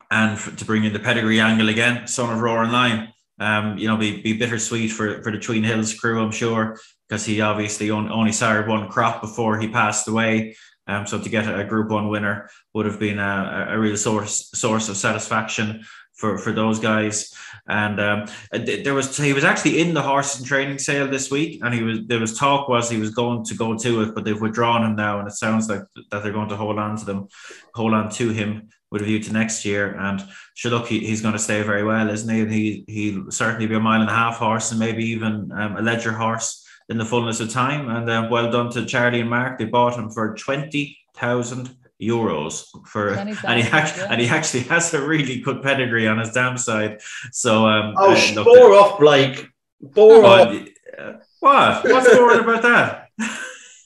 and to bring in the pedigree angle again, son of Roaring Lion. Um, you know, be, be bittersweet for, for the Tweenhills crew, I'm sure because he obviously only sired one crop before he passed away. Um, so to get a Group One winner would have been a, a real source source of satisfaction for, for those guys. And um, there was he was actually in the horse and training sale this week, and he was there was talk was he was going to go to it, but they've withdrawn him now, and it sounds like that they're going to hold on to them, hold on to him with a view to next year. And sure, look, he, he's going to stay very well, isn't he? And He he'll certainly be a mile and a half horse, and maybe even um, a Leger horse in the fullness of time. And uh, well done to Charlie and Mark. They bought him for 20,000 euros for and he actually yeah. and he actually has a really good pedigree on his dam side so um oh uh, bore off blake bore off uh, what what's boring about that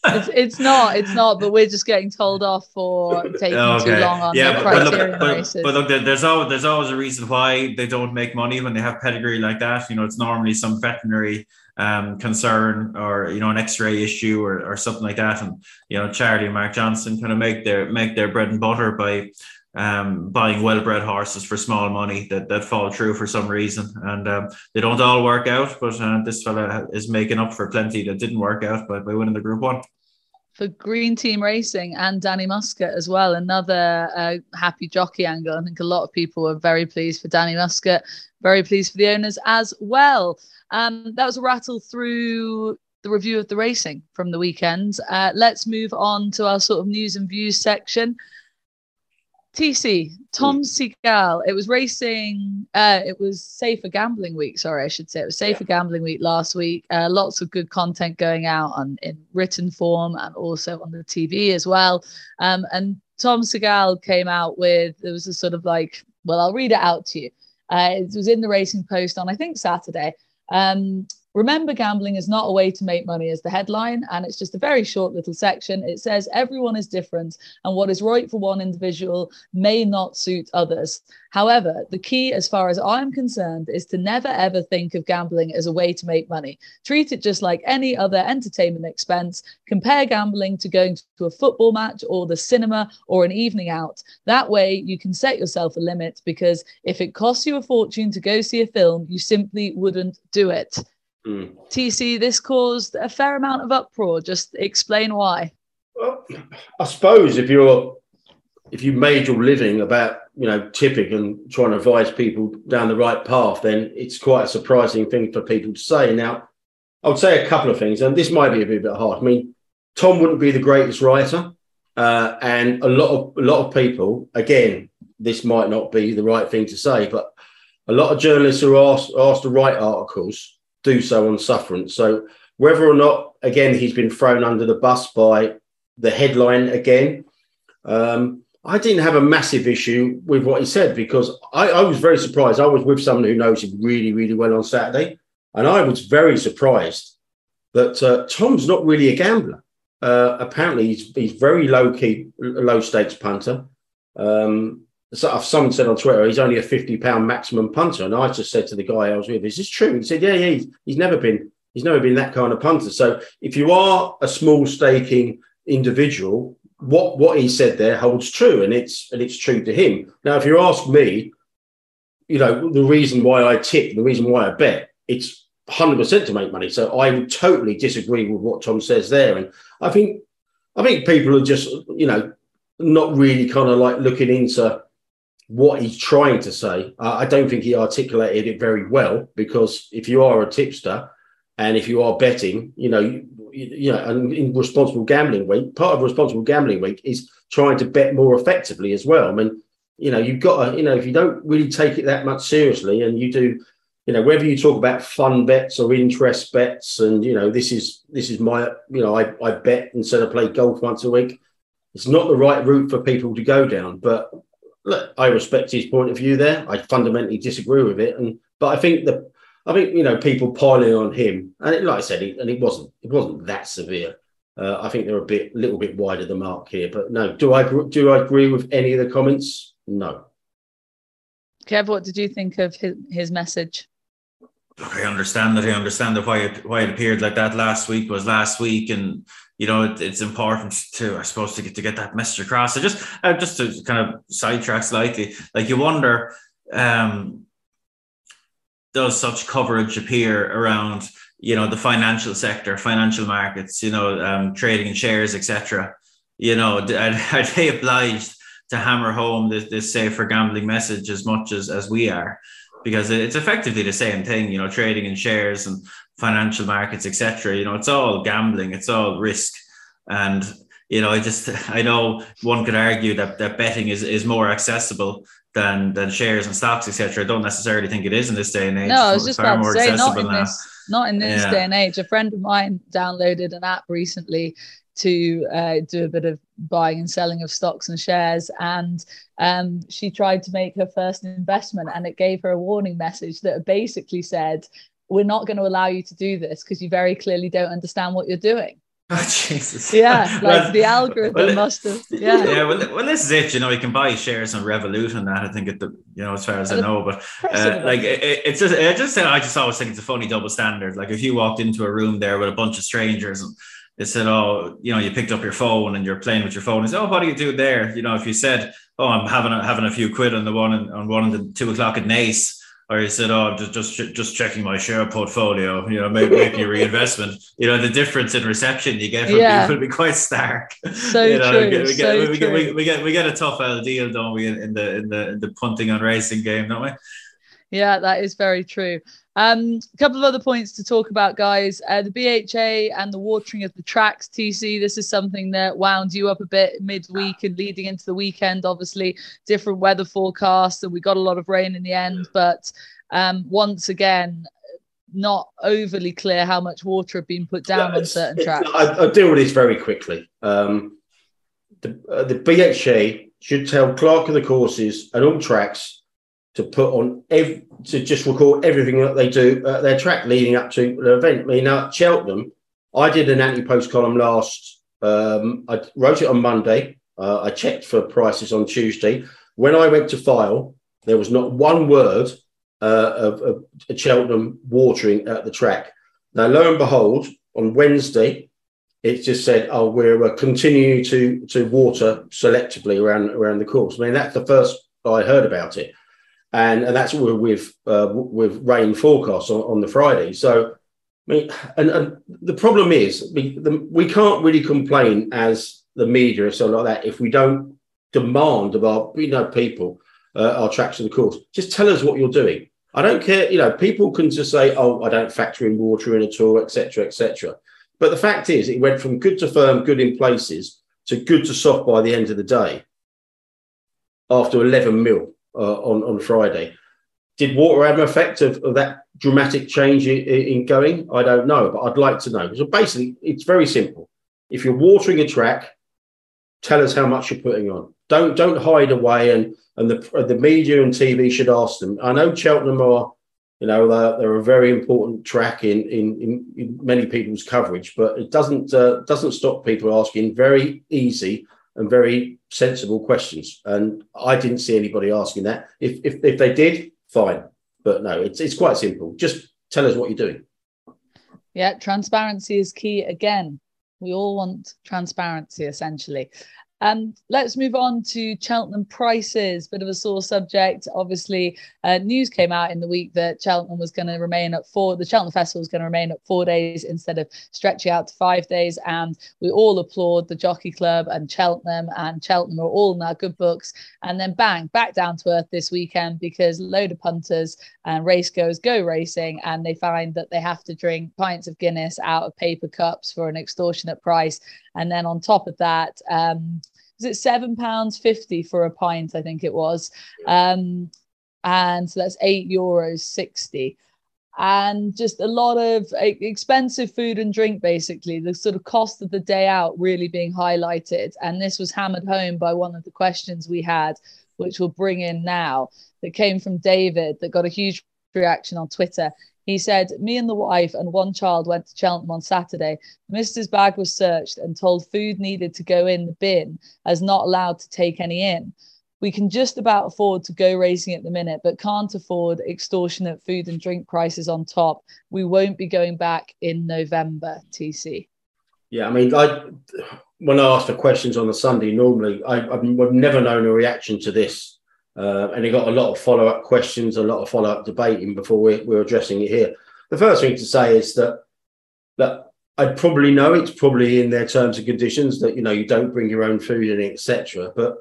it's, it's not it's not but we're just getting told off for taking okay. too long on yeah, the but, look, but, but, look there's always there's always a reason why they don't make money when they have pedigree like that you know it's normally some veterinary um, concern or you know an X-ray issue or, or something like that. And you know Charlie and Mark Johnston kind of make their make their bread and butter by um, buying well-bred horses for small money that, that fall through for some reason, and um, they don't all work out. But uh, this fella is making up for plenty that didn't work out by, by winning the Group One. For Green Team Racing and Danny Muscutt as well, another uh, happy jockey angle. I think a lot of people were very pleased for Danny Muscutt, very pleased for the owners as well. Um, that was a rattle through the review of the racing from the weekend. Uh, let's move on to our sort of news and views section. TC, Tom Segal. It was racing. Uh, it was safer gambling week. Sorry, I should say it was safer yeah. gambling week last week. Uh, lots of good content going out on in written form and also on the TV as well. Um, and Tom Segal came out with there was a sort of like, well, I'll read it out to you. Uh, it was in the Racing Post on I think Saturday. Um, Remember, gambling is not a way to make money, as the headline, and it's just a very short little section. It says everyone is different, and what is right for one individual may not suit others. However, the key, as far as I'm concerned, is to never ever think of gambling as a way to make money. Treat it just like any other entertainment expense. Compare gambling to going to a football match or the cinema or an evening out. That way, you can set yourself a limit because if it costs you a fortune to go see a film, you simply wouldn't do it. Mm. TC, this caused a fair amount of uproar. Just explain why. Well, I suppose if you're if you made your living about you know tipping and trying to advise people down the right path, then it's quite a surprising thing for people to say. Now, I would say a couple of things, and this might be a bit, a bit hard. I mean, Tom wouldn't be the greatest writer, uh, and a lot of a lot of people, again, this might not be the right thing to say, but a lot of journalists are asked asked to write articles do so on sufferance. So whether or not, again, he's been thrown under the bus by the headline again, um, I didn't have a massive issue with what he said because I, I was very surprised. I was with someone who knows him really, really well on Saturday, and I was very surprised that uh, Tom's not really a gambler. Uh, apparently, he's, he's very low key, low stakes punter. Um, so someone said on Twitter he's only a fifty pound maximum punter, and I just said to the guy I was with, "Is this true?" He said, "Yeah, yeah. He's, he's never been he's never been that kind of punter." So if you are a small staking individual, what what he said there holds true, and it's and it's true to him. Now, if you ask me, you know the reason why I tip, the reason why I bet, it's 100% to make money. So I would totally disagree with what Tom says there. And I think, I think people are just, you know, not really kind of like looking into what he's trying to say. Uh, I don't think he articulated it very well because if you are a tipster and if you are betting, you know, you, you know, and in responsible gambling week, part of responsible gambling week is trying to bet more effectively as well. I mean, you know, you've got to, you know, if you don't really take it that much seriously and you do you know whether you talk about fun bets or interest bets and you know this is this is my you know i, I bet instead of play golf once a week it's not the right route for people to go down but look i respect his point of view there. I fundamentally disagree with it. And but i think the i think you know people piling on him and it, like i said it, and it wasn't it wasn't that severe. Uh, i think they're a bit little bit wide of the mark here but no. Do i do i agree with any of the comments? No. Kev what did you think of his, his message? Look, I understand that. I understand that why it why it appeared like that last week was last week, and you know it, it's important to I suppose to get to get that message across. So just uh, just to kind of sidetrack slightly, like you wonder, um, does such coverage appear around you know the financial sector, financial markets, you know, um, trading in shares, etc. You know, are, *laughs* are they obliged to hammer home this, this safer gambling message as much as as we are? because it's effectively the same thing, you know, trading in shares and financial markets, etc. You know, it's all gambling, it's all risk. And, you know, I just *laughs* I know one could argue that, that betting is, is more accessible than than shares and stocks, etc. I don't necessarily think it is in this day and age. No, I was just about to say not in now. this not in this yeah. day and age. A friend of mine downloaded an app recently to uh, do a bit of buying and selling of stocks and shares. And um, she tried to make her first investment, and it gave her a warning message that basically said, We're not going to allow you to do this because you very clearly don't understand what you're doing. *laughs* Oh, Jesus. Yeah, *laughs* like well, the algorithm well, must have. Yeah. *laughs* Yeah. Well, well, this is it. You know, you can buy shares on Revolut and that. I think at the, you know, as far as I know, but uh, like it, it's just, it just, I just always think it's a funny double standard. Like if you walked into a room there with a bunch of strangers and they said, "Oh, you know, you picked up your phone and you're playing with your phone." Is oh, what do you do there? You know, if you said, "Oh, I'm having a, having a few quid on the one and, on one of the two o'clock at Naas," or you said, "Oh, just just just checking my share portfolio," you know, maybe making a reinvestment. *laughs* You know, the difference in reception you get from yeah. people will be quite stark. So *laughs* you know, true. We get, we, get, so we. Get, we, we, get we get a tough L deal, don't we, in the in the in the punting on racing game, don't we? Yeah, that is very true. Um, a couple of other points to talk about, guys. Uh, the BHA and the watering of the tracks, TC. This is something that wound you up a bit midweek and leading into the weekend. Obviously, different weather forecasts, and we got a lot of rain in the end. But um, once again, not overly clear how much water had been put down on certain tracks. I, will deal with this very quickly. Um, the, uh, the BHA should tell Clerk of the Courses and all tracks to put on to just record everything that they do at their track leading up to the event. I mean, at Cheltenham, I did an anti-post column last. Um, I wrote it on Monday. Uh, I checked for prices on Tuesday. When I went to file, there was not one word uh, of, of Cheltenham watering at the track. Now, lo and behold, on Wednesday, it just said, "Oh, we're uh, continuing to to water selectively around around the course." I mean, that's the first I heard about it and and that's with uh, with rain forecasts on, on the Friday. So, I mean, and, and the problem is we, the, we can't really complain as the media or something like that if we don't demand of our you know people uh, our tracks of the course. Just tell us what you're doing. I don't care. You know, people can just say, "Oh, I don't factor in water in at all," etc., etc. But the fact is, it went from good to firm, good in places, to good to soft by the end of the day. After 11 mil, uh, on on Friday. Did water have an effect of, of that dramatic change in, in, going? I don't know, but I'd like to know. So basically, it's very simple. If you're watering a track, tell us how much you're putting on. Don't don't hide away and and the the media and TV should ask them. I know Cheltenham are, you know, they're, they're a very important track in, in, in in many people's coverage, but it doesn't uh, doesn't stop people asking very easy and very sensible questions. And I didn't see anybody asking that. If if, if they did, fine. But no, it's it's quite simple. Just tell us what you're doing. Yeah, transparency is key again. We all want transparency essentially. Um, let's move on to Cheltenham prices. Bit of a sore subject. Obviously, uh, news came out in the week that Cheltenham was going to remain at four. The Cheltenham Festival was going to remain at four days instead of stretching out to five days. And we all applaud the Jockey Club and Cheltenham, and Cheltenham are all in our good books. And then bang, back down to earth this weekend because load of punters and race goers go racing, and they find that they have to drink pints of Guinness out of paper cups for an extortionate price. And then on top of that, um, was it seven pounds fifty for a pint? I think it was, um, and so that's eight euros sixty, and just a lot of expensive food and drink. Basically, the sort of cost of the day out really being highlighted, and this was hammered home by one of the questions we had, which we'll bring in now. That came from David, that got a huge reaction on Twitter. He said, Me and the wife and one child went to Cheltenham on Saturday. Mister's bag was searched and told food needed to go in the bin as not allowed to take any in. We can just about afford to go racing at the minute, but can't afford extortionate food and drink prices on top. We won't be going back in November, TC. Yeah, I mean, I when I ask for questions on a Sunday, normally I, I've never known a reaction to this uh, and he got a lot of follow up questions, a lot of follow up debating before we're, we're addressing it here. The first thing to say is that that I probably know it's probably in their terms and conditions that you know you don't bring your own food in, etc. But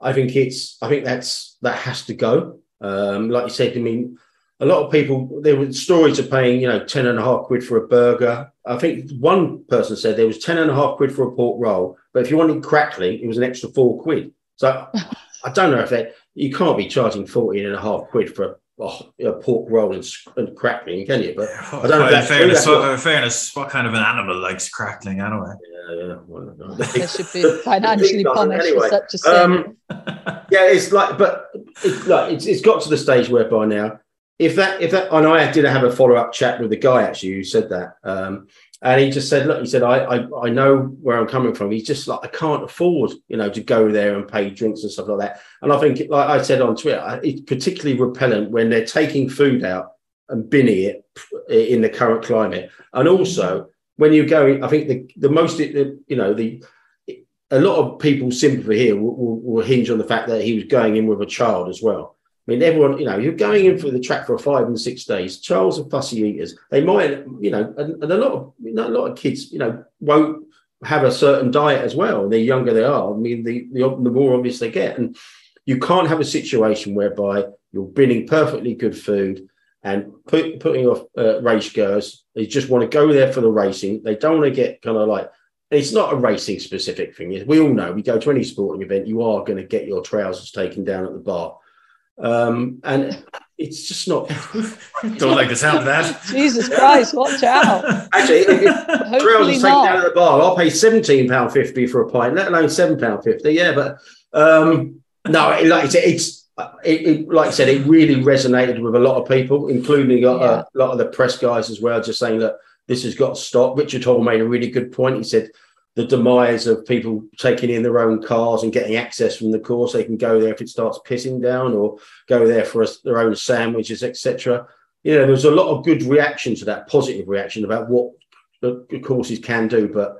I think it's I think that's that has to go. Um, like you said, I mean, a lot of people there were stories of paying you know ten and a half quid for a burger. I think one person said there was ten and a half quid for a pork roll, but if you wanted crackling, it was an extra four quid. So I don't know if that you can't be charging 14 and a half quid for a, a pork roll and, and, crackling, can you? But I don't know. in fairness, what, fairness, what kind of an animal likes crackling anyway? Yeah, yeah. Well, no. they should be *laughs* financially punished anyway. for such a sin. Um, yeah, it's like, but it's like it's, it's got to the stage whereby now, if that, if that, and I did have a follow up chat with the guy actually who said that. Um, and he just said, look, he said, I, I, I know where I'm coming from. He's just like, I can't afford, you know, to go there and pay drinks and stuff like that. And I think, like I said on Twitter, it's particularly repellent when they're taking food out and binning it in the current climate. And also when you're going, I think the, the most, you know, the, a lot of people's sympathy here will, will, will hinge on the fact that he was going in with a child as well. I mean, everyone, you know, you're going in for the track for five and six days. Charles are fussy eaters. They might, you know, and, and a lot of you know, a lot of kids, you know, won't have a certain diet as well. The younger they are, I mean, the, the the more obvious they get, and you can't have a situation whereby you're binning perfectly good food and put, putting off uh, race goers. They just want to go there for the racing. They don't want to get kind of like it's not a racing specific thing. We all know we go to any sporting event, you are going to get your trousers taken down at the bar. Um, and it's just not. *laughs* Don't like the sound of that. Jesus Christ, watch out. Actually, *laughs* Hopefully not. down at the bar, I'll pay £17.50 for a pint, let alone £7.50. Yeah, but um, no, like it's, it's it, it, like I said, it really resonated with a lot of people, including a, yeah. a lot of the press guys as well, just saying that this has got to stop. Richard Hall made a really good point. He said the demise of people taking in their own cars and getting access from the course. They can go there if it starts pissing down, or go there for a, their own sandwiches, etc. You know, there's a lot of good reaction to that, positive reaction about what the, courses can do, but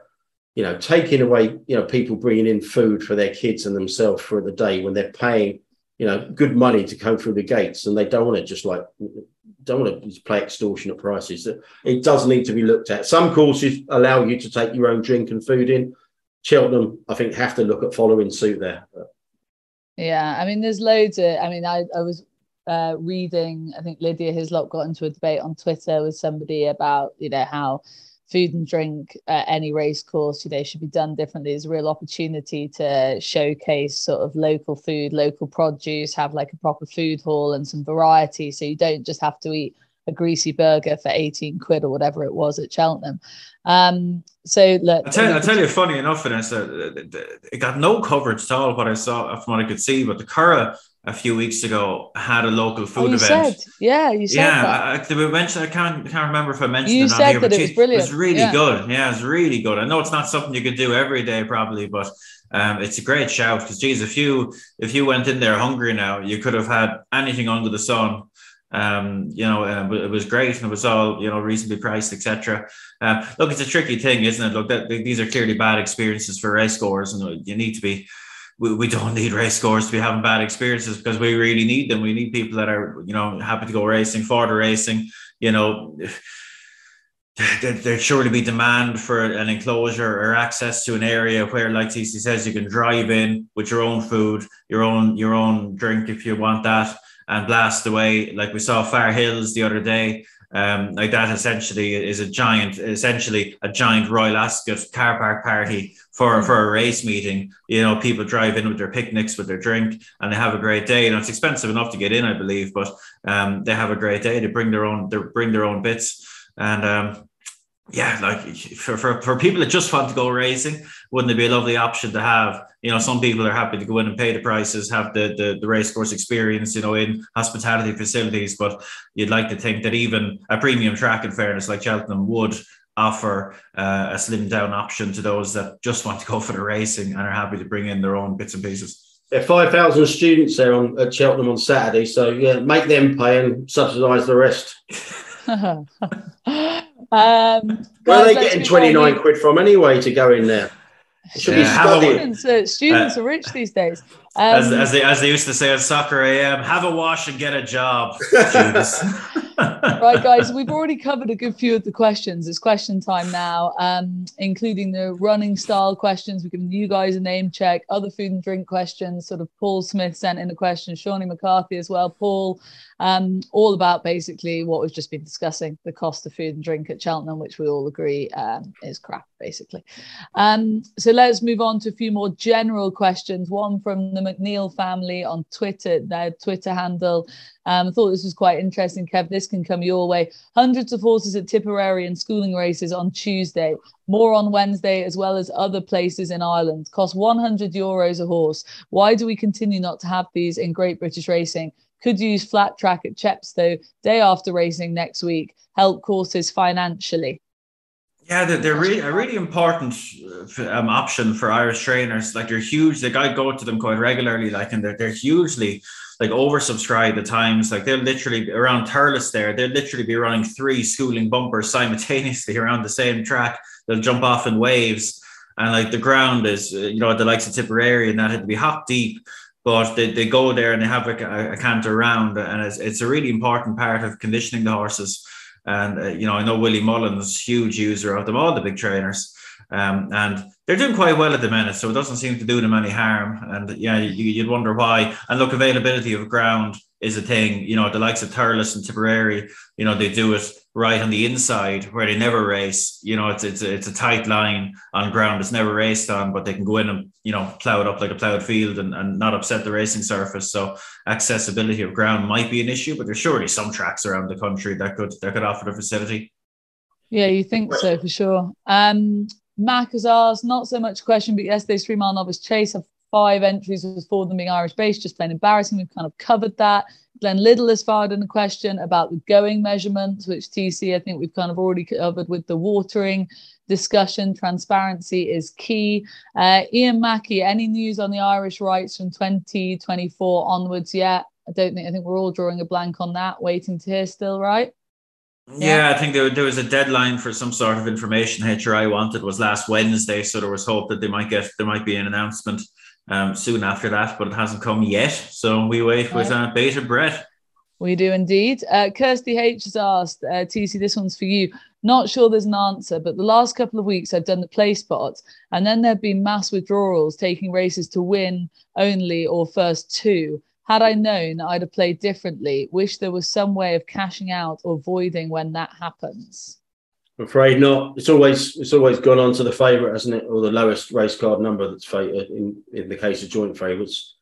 you know, taking away, you know, people bringing in food for their kids and themselves for the day when they're paying, you know, good money to come through the gates and they don't want to just like don't want to play extortionate prices. It does need to be looked at. Some courses allow you to take your own drink and food in. Cheltenham, I think, have to look at following suit there. Yeah, I mean, there's loads of. I mean, I, I was uh, reading. I think Lydia Hislop got into a debate on Twitter with somebody about you know how food and drink at any race course, you know, should be done differently. There's a real opportunity to showcase sort of local food, local produce, have like a proper food hall and some variety. So you don't just have to eat a greasy burger for 18 quid or whatever it was at Cheltenham. Um, so look, I tell, I tell you, funny enough, Vanessa, it got no coverage at all. What I saw from what I could see, but the Curragh a few weeks ago had a local food oh, event. Said, yeah, you said yeah, that. I, I, mentioned, I can't can't remember if I mentioned you it said here, that it was brilliant. It was really yeah. good. Yeah, it was really good. I know it's not something you could do every day, probably, but um, it's a great shout because, geez, if you if you went in there hungry now, you could have had anything under the sun. Um, you know, uh, it was great and it was all you know reasonably priced, etc. Uh, look, it's a tricky thing, isn't it? Look, that these are clearly bad experiences for race scores, and you need to be. We, we don't *laughs* need race scores to be having bad experiences because we really need them. We need people that are you know happy to go racing for the racing. You know *sighs* there'd surely be demand for an enclosure or access to an area where, like TC says, you can drive in with your own food, your own your own drink if you want that, and blast away. Like we saw Far Hills the other day. Um, like that essentially is a giant, essentially a giant Royal Ascot car park party for, for a race meeting. You know, people drive in with their picnics, with their drink, and they have a great day. You know, it's expensive enough to get in, I believe, but um, they have a great day. They bring their own, they bring their own bits. And um, yeah, like for, for, for people that just want to go racing, wouldn't it be a lovely option to have? You know, some people are happy to go in and pay the prices, have the, the, the race course experience, you know, in hospitality facilities. But you'd like to think that even a premium track, in fairness, like Cheltenham would offer uh, a slim down option to those that just want to go for the racing and are happy to bring in their own bits and pieces. There are 5,000 students there on, at Cheltenham on Saturday. So, yeah, make them pay and subsidise the rest. *laughs* *laughs* Um, Where are they getting 29 quid from anyway to go in there? Should yeah. Students, uh, students uh, are rich these days. Um, as, as, they, as they used to say on Soccer AM, have a wash and get a job. *laughs* *laughs* *laughs* right, guys, we've already covered a good few of the questions. It's question time now, um, including the running style questions. We've given you guys a name check, other food and drink questions. Sort of Paul Smith sent in a question, Shawnee McCarthy as well. Paul, um, all about basically what we've just been discussing the cost of food and drink at Cheltenham, which we all agree um, is crap, basically. Um, so let's move on to a few more general questions. One from the McNeil family on Twitter, their Twitter handle. Um, I thought this was quite interesting, Kev. This can come your way. Hundreds of horses at Tipperary and schooling races on Tuesday, more on Wednesday, as well as other places in Ireland. Cost 100 euros a horse. Why do we continue not to have these in Great British Racing? Could use flat track at Chepstow day after racing next week. Help courses financially. Yeah, they're, they're really a really important uh, um, option for Irish trainers. Like they're huge. Like I go to them quite regularly. Like and they're they're hugely like oversubscribed at times. Like they'll literally around Thurles there, they'll literally be running three schooling bumpers simultaneously *laughs* around the same track. They'll jump off in waves, and like the ground is, uh, you know, the likes of Tipperary and that had to be hop deep. But they, they go there and they have a, a canter around, and it's, it's a really important part of conditioning the horses. And uh, you know, I know Willie Mullins, huge user of them, all the big trainers. Um, and they're doing quite well at the minute, so it doesn't seem to do them any harm. And yeah, you, would wonder why. And look, availability of ground is a thing. You know, the likes of Thurles and Tipperary, you know, they do it right on the inside where they never race. You know, it's it's it's a tight line on ground it's never raced on, but they can go in and you know plow it up like a plowed field and, and not upset the racing surface. So accessibility of ground might be an issue, but there's surely some tracks around the country that could that could offer the facility. Yeah, you think so for sure. Um, Mac has asked, not so much question, but yesterday's three mile novice chase of five entries was of them being Irish based, just plain embarrassing. We've kind of covered that. Glenn Liddle has fired in a question about the going measurements, which TC, I think we've kind of already covered with the watering discussion. Transparency is key. Uh, Ian Mackey, any news on the Irish rights from 2024 onwards yet? I don't think, I think we're all drawing a blank on that, waiting to hear still, right? Yeah, I think there, there was a deadline for some sort of information HRI wanted was last Wednesday, so there was hope that they might get there might be an announcement um, soon after that, but it hasn't come yet. So we wait right. with uh, bated breath. We do indeed. Uh, Kirsty H has asked, uh, TC, this one's for you. Not sure there's an answer, but the last couple of weeks I've done the play spots, and then there've been mass withdrawals taking races to win only or first two. Had I known, I'd have played differently. Wish there was some way of cashing out or voiding when that happens. I'm afraid not. It's always it's always gone on to the favourite, hasn't it, or the lowest race card number that's favored uh, in, in the case of joint favourites.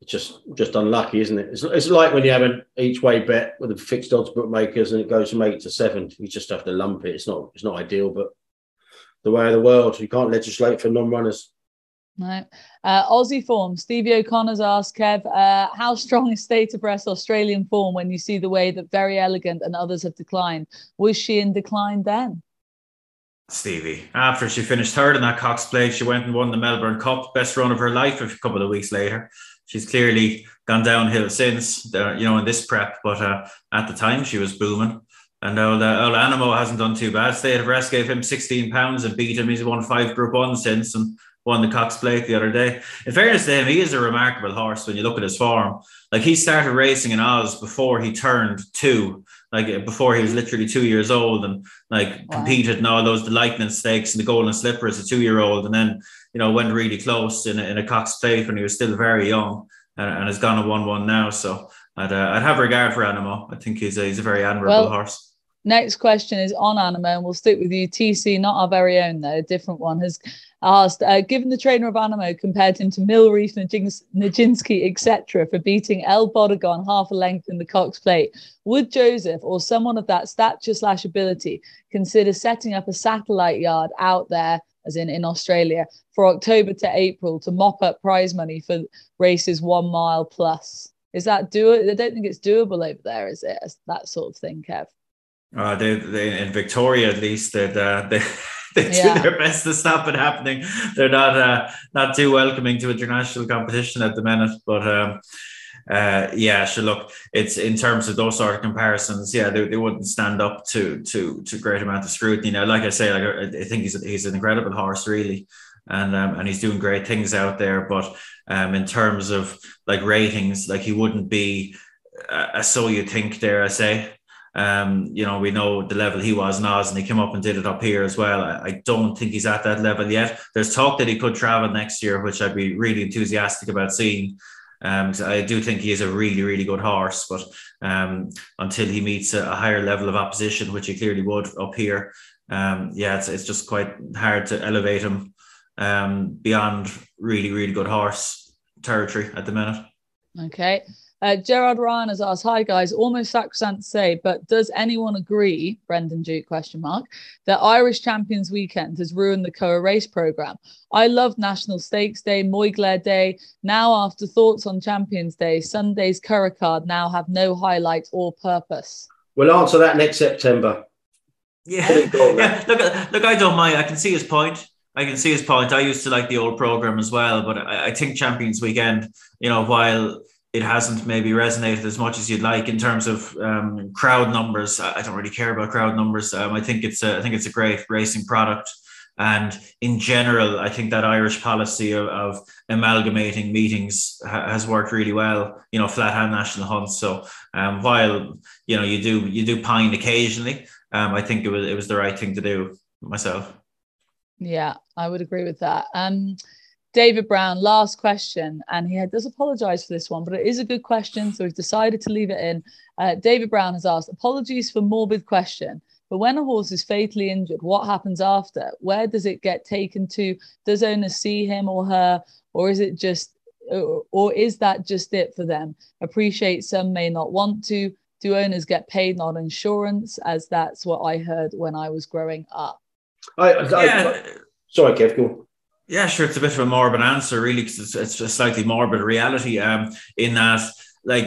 It's just just unlucky, isn't it? It's, it's like when you have an each way bet with the fixed odds bookmakers and it goes from eight to seven. You just have to lump it. It's not it's not ideal, but the way of the world. You can't legislate for non-runners. No. Uh, Aussie form. Stevie O'Connor's asked Kev, uh, how strong is state of abreast Australian form when you see the way that Verry Elleegant and others have declined? Was she in decline then? Stevie. After she finished third in that Cox Plate, she went and won the Melbourne Cup, best run of her life a couple of weeks later. She's clearly gone downhill since, you know, in this prep, but uh, at the time she was booming. And old, uh, old Anamoe hasn't done too bad. State of Rest gave him 16 pounds and beat him. He's won five Group One since and won the Cox Plate the other day. In fairness to him, he is a remarkable horse when you look at his form. Like he started racing in Oz before he turned two, like before he was literally two years old, and like wow. competed in all those the Lightning Stakes and the Golden Slipper as a two year old, and then you know went really close in a, in a Cox Plate when he was still very young, and, and has gone a one one now. So I'd uh, I'd have regard for Anamoe. I think he's a, he's a very admirable well, horse. Next question is on Anamoe, and we'll stick with you. TC, not our very own though, a different one, has asked, uh, given the trainer of Anamoe compared him to Mill Reef, Nijinsky, etc., for beating El Bodegon half a length in the Cox Plate, would Joseph or someone of that stature slash ability consider setting up a satellite yard out there, as in in Australia, for October to April to mop up prize money for races one mile plus? Is that doable? I don't think it's doable over there, is it? That sort of thing, Kev. Uh, they, they in Victoria at least that uh, they *laughs* they yeah. do their best to stop it happening. They're not uh, not too welcoming to international competition at the minute, but um, uh, yeah, sure. Look, it's in terms of those sort of comparisons. Yeah, they, they wouldn't stand up to to to great amount of scrutiny. Now, like I say, like I, I think he's he's an incredible horse, really, and um, and he's doing great things out there. But um, in terms of like ratings, like he wouldn't be. Uh, so you think there, I say, um, you know, we know the level he was in Oz and he came up and did it up here as well. I, I, don't think he's at that level yet. There's talk that he could travel next year, which I'd be really enthusiastic about seeing. Um, I do think he is a really, really good horse, but um, until he meets a, a, higher level of opposition, which he clearly would up here, um, yeah, it's, it's just quite hard to elevate him um, beyond really, really good horse territory at the minute. Okay. Uh, Gerard Ryan has asked, "Hi guys, almost sacrosanct to say, but does anyone agree, Brendan Duke question mark, that Irish Champions Weekend has ruined the Curragh race program? I loved National Stakes Day, Moyglare Day. Now, after thoughts on Champions Day, Sunday's Curragh card now have no highlight or purpose." We'll answer that next September. Yeah, yeah. *laughs* Look, look, I don't mind. I can see his point. I can see his point. I used to like the old program as well, but I, I think Champions Weekend, you know, while it hasn't maybe resonated as much as you'd like in terms of um, crowd numbers. I don't really care about crowd numbers. Um, I think it's a, I think it's a great racing product. And in general, I think that Irish policy of, of amalgamating meetings ha- has worked really well. You know, flat hand national hunts. So um, while you know you do you do pine occasionally, um, I think it was it was the right thing to do myself. Yeah, I would agree with that. Um, David Brown, last question, and he does apologise for this one, but it is a good question, so we've decided to leave it in. Uh, David Brown has asked, apologies for morbid question, but when a horse is fatally injured, what happens after? Where does it get taken to? Does owners see him or her, or is it just, or is that just it for them? Appreciate some may not want to. Do owners get paid on insurance? As that's what I heard when I was growing up. I, I, yeah. I sorry, Kev, go yeah, sure. It's a bit of a morbid answer, really, because it's, it's a slightly morbid reality. Um, in that, like,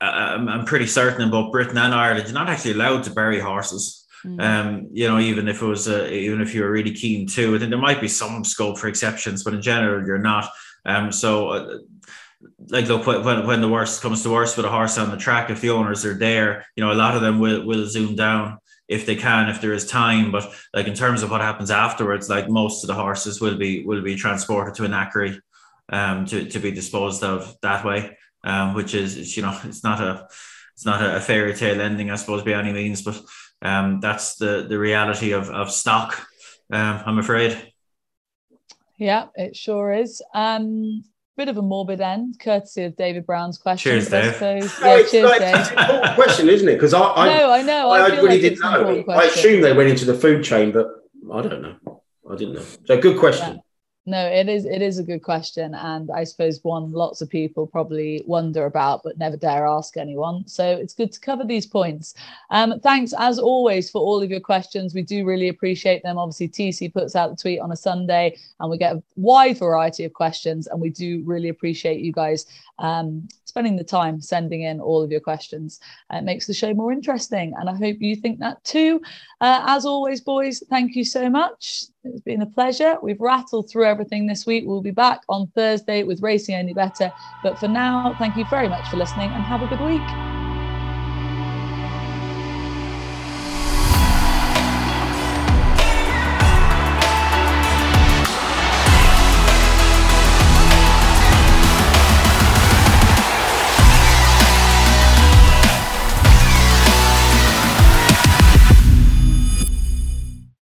I'm, I'm pretty certain about Britain and Ireland, you're not actually allowed to bury horses. Mm. Um, you know, even if it was, a, even if you were really keen to, I think there might be some scope for exceptions, but in general, you're not. Um, so, uh, like, look, when, when the worst comes to worst with a horse on the track, if the owners are there, you know, a lot of them will will zoom down if they can, if there is time. But like in terms of what happens afterwards, like most of the horses will be will be transported to an knackery um, to, to be disposed of that way, um, which is you know it's not a it's not a fairy tale ending, I suppose, by any means, but um, that's the the reality of of stock. Um, I'm afraid. Yeah, it sure is. Um, bit of a morbid end, courtesy of David Brown's question. Cheers, Dave. Suppose, no, yeah, cheers, like, Dave. It's an important question, isn't it? Because I, I, no, I know. I, I really like didn't know. I assume they went into the food chain, but I don't know. I didn't know. So, good question. No, it is it is a good question, and I suppose one lots of people probably wonder about, but never dare ask anyone. So it's good to cover these points. Um, thanks as always for all of your questions. We do really appreciate them. Obviously, TC puts out the tweet on a Sunday, and we get a wide variety of questions, and we do really appreciate you guys um, spending the time sending in all of your questions. Uh, it makes the show more interesting, and I hope you think that too. Uh, as always, boys, thank you so much. It's been a pleasure. We've rattled through everything this week. We'll be back on Thursday with Racing Only Better. But for now, thank you very much for listening and have a good week.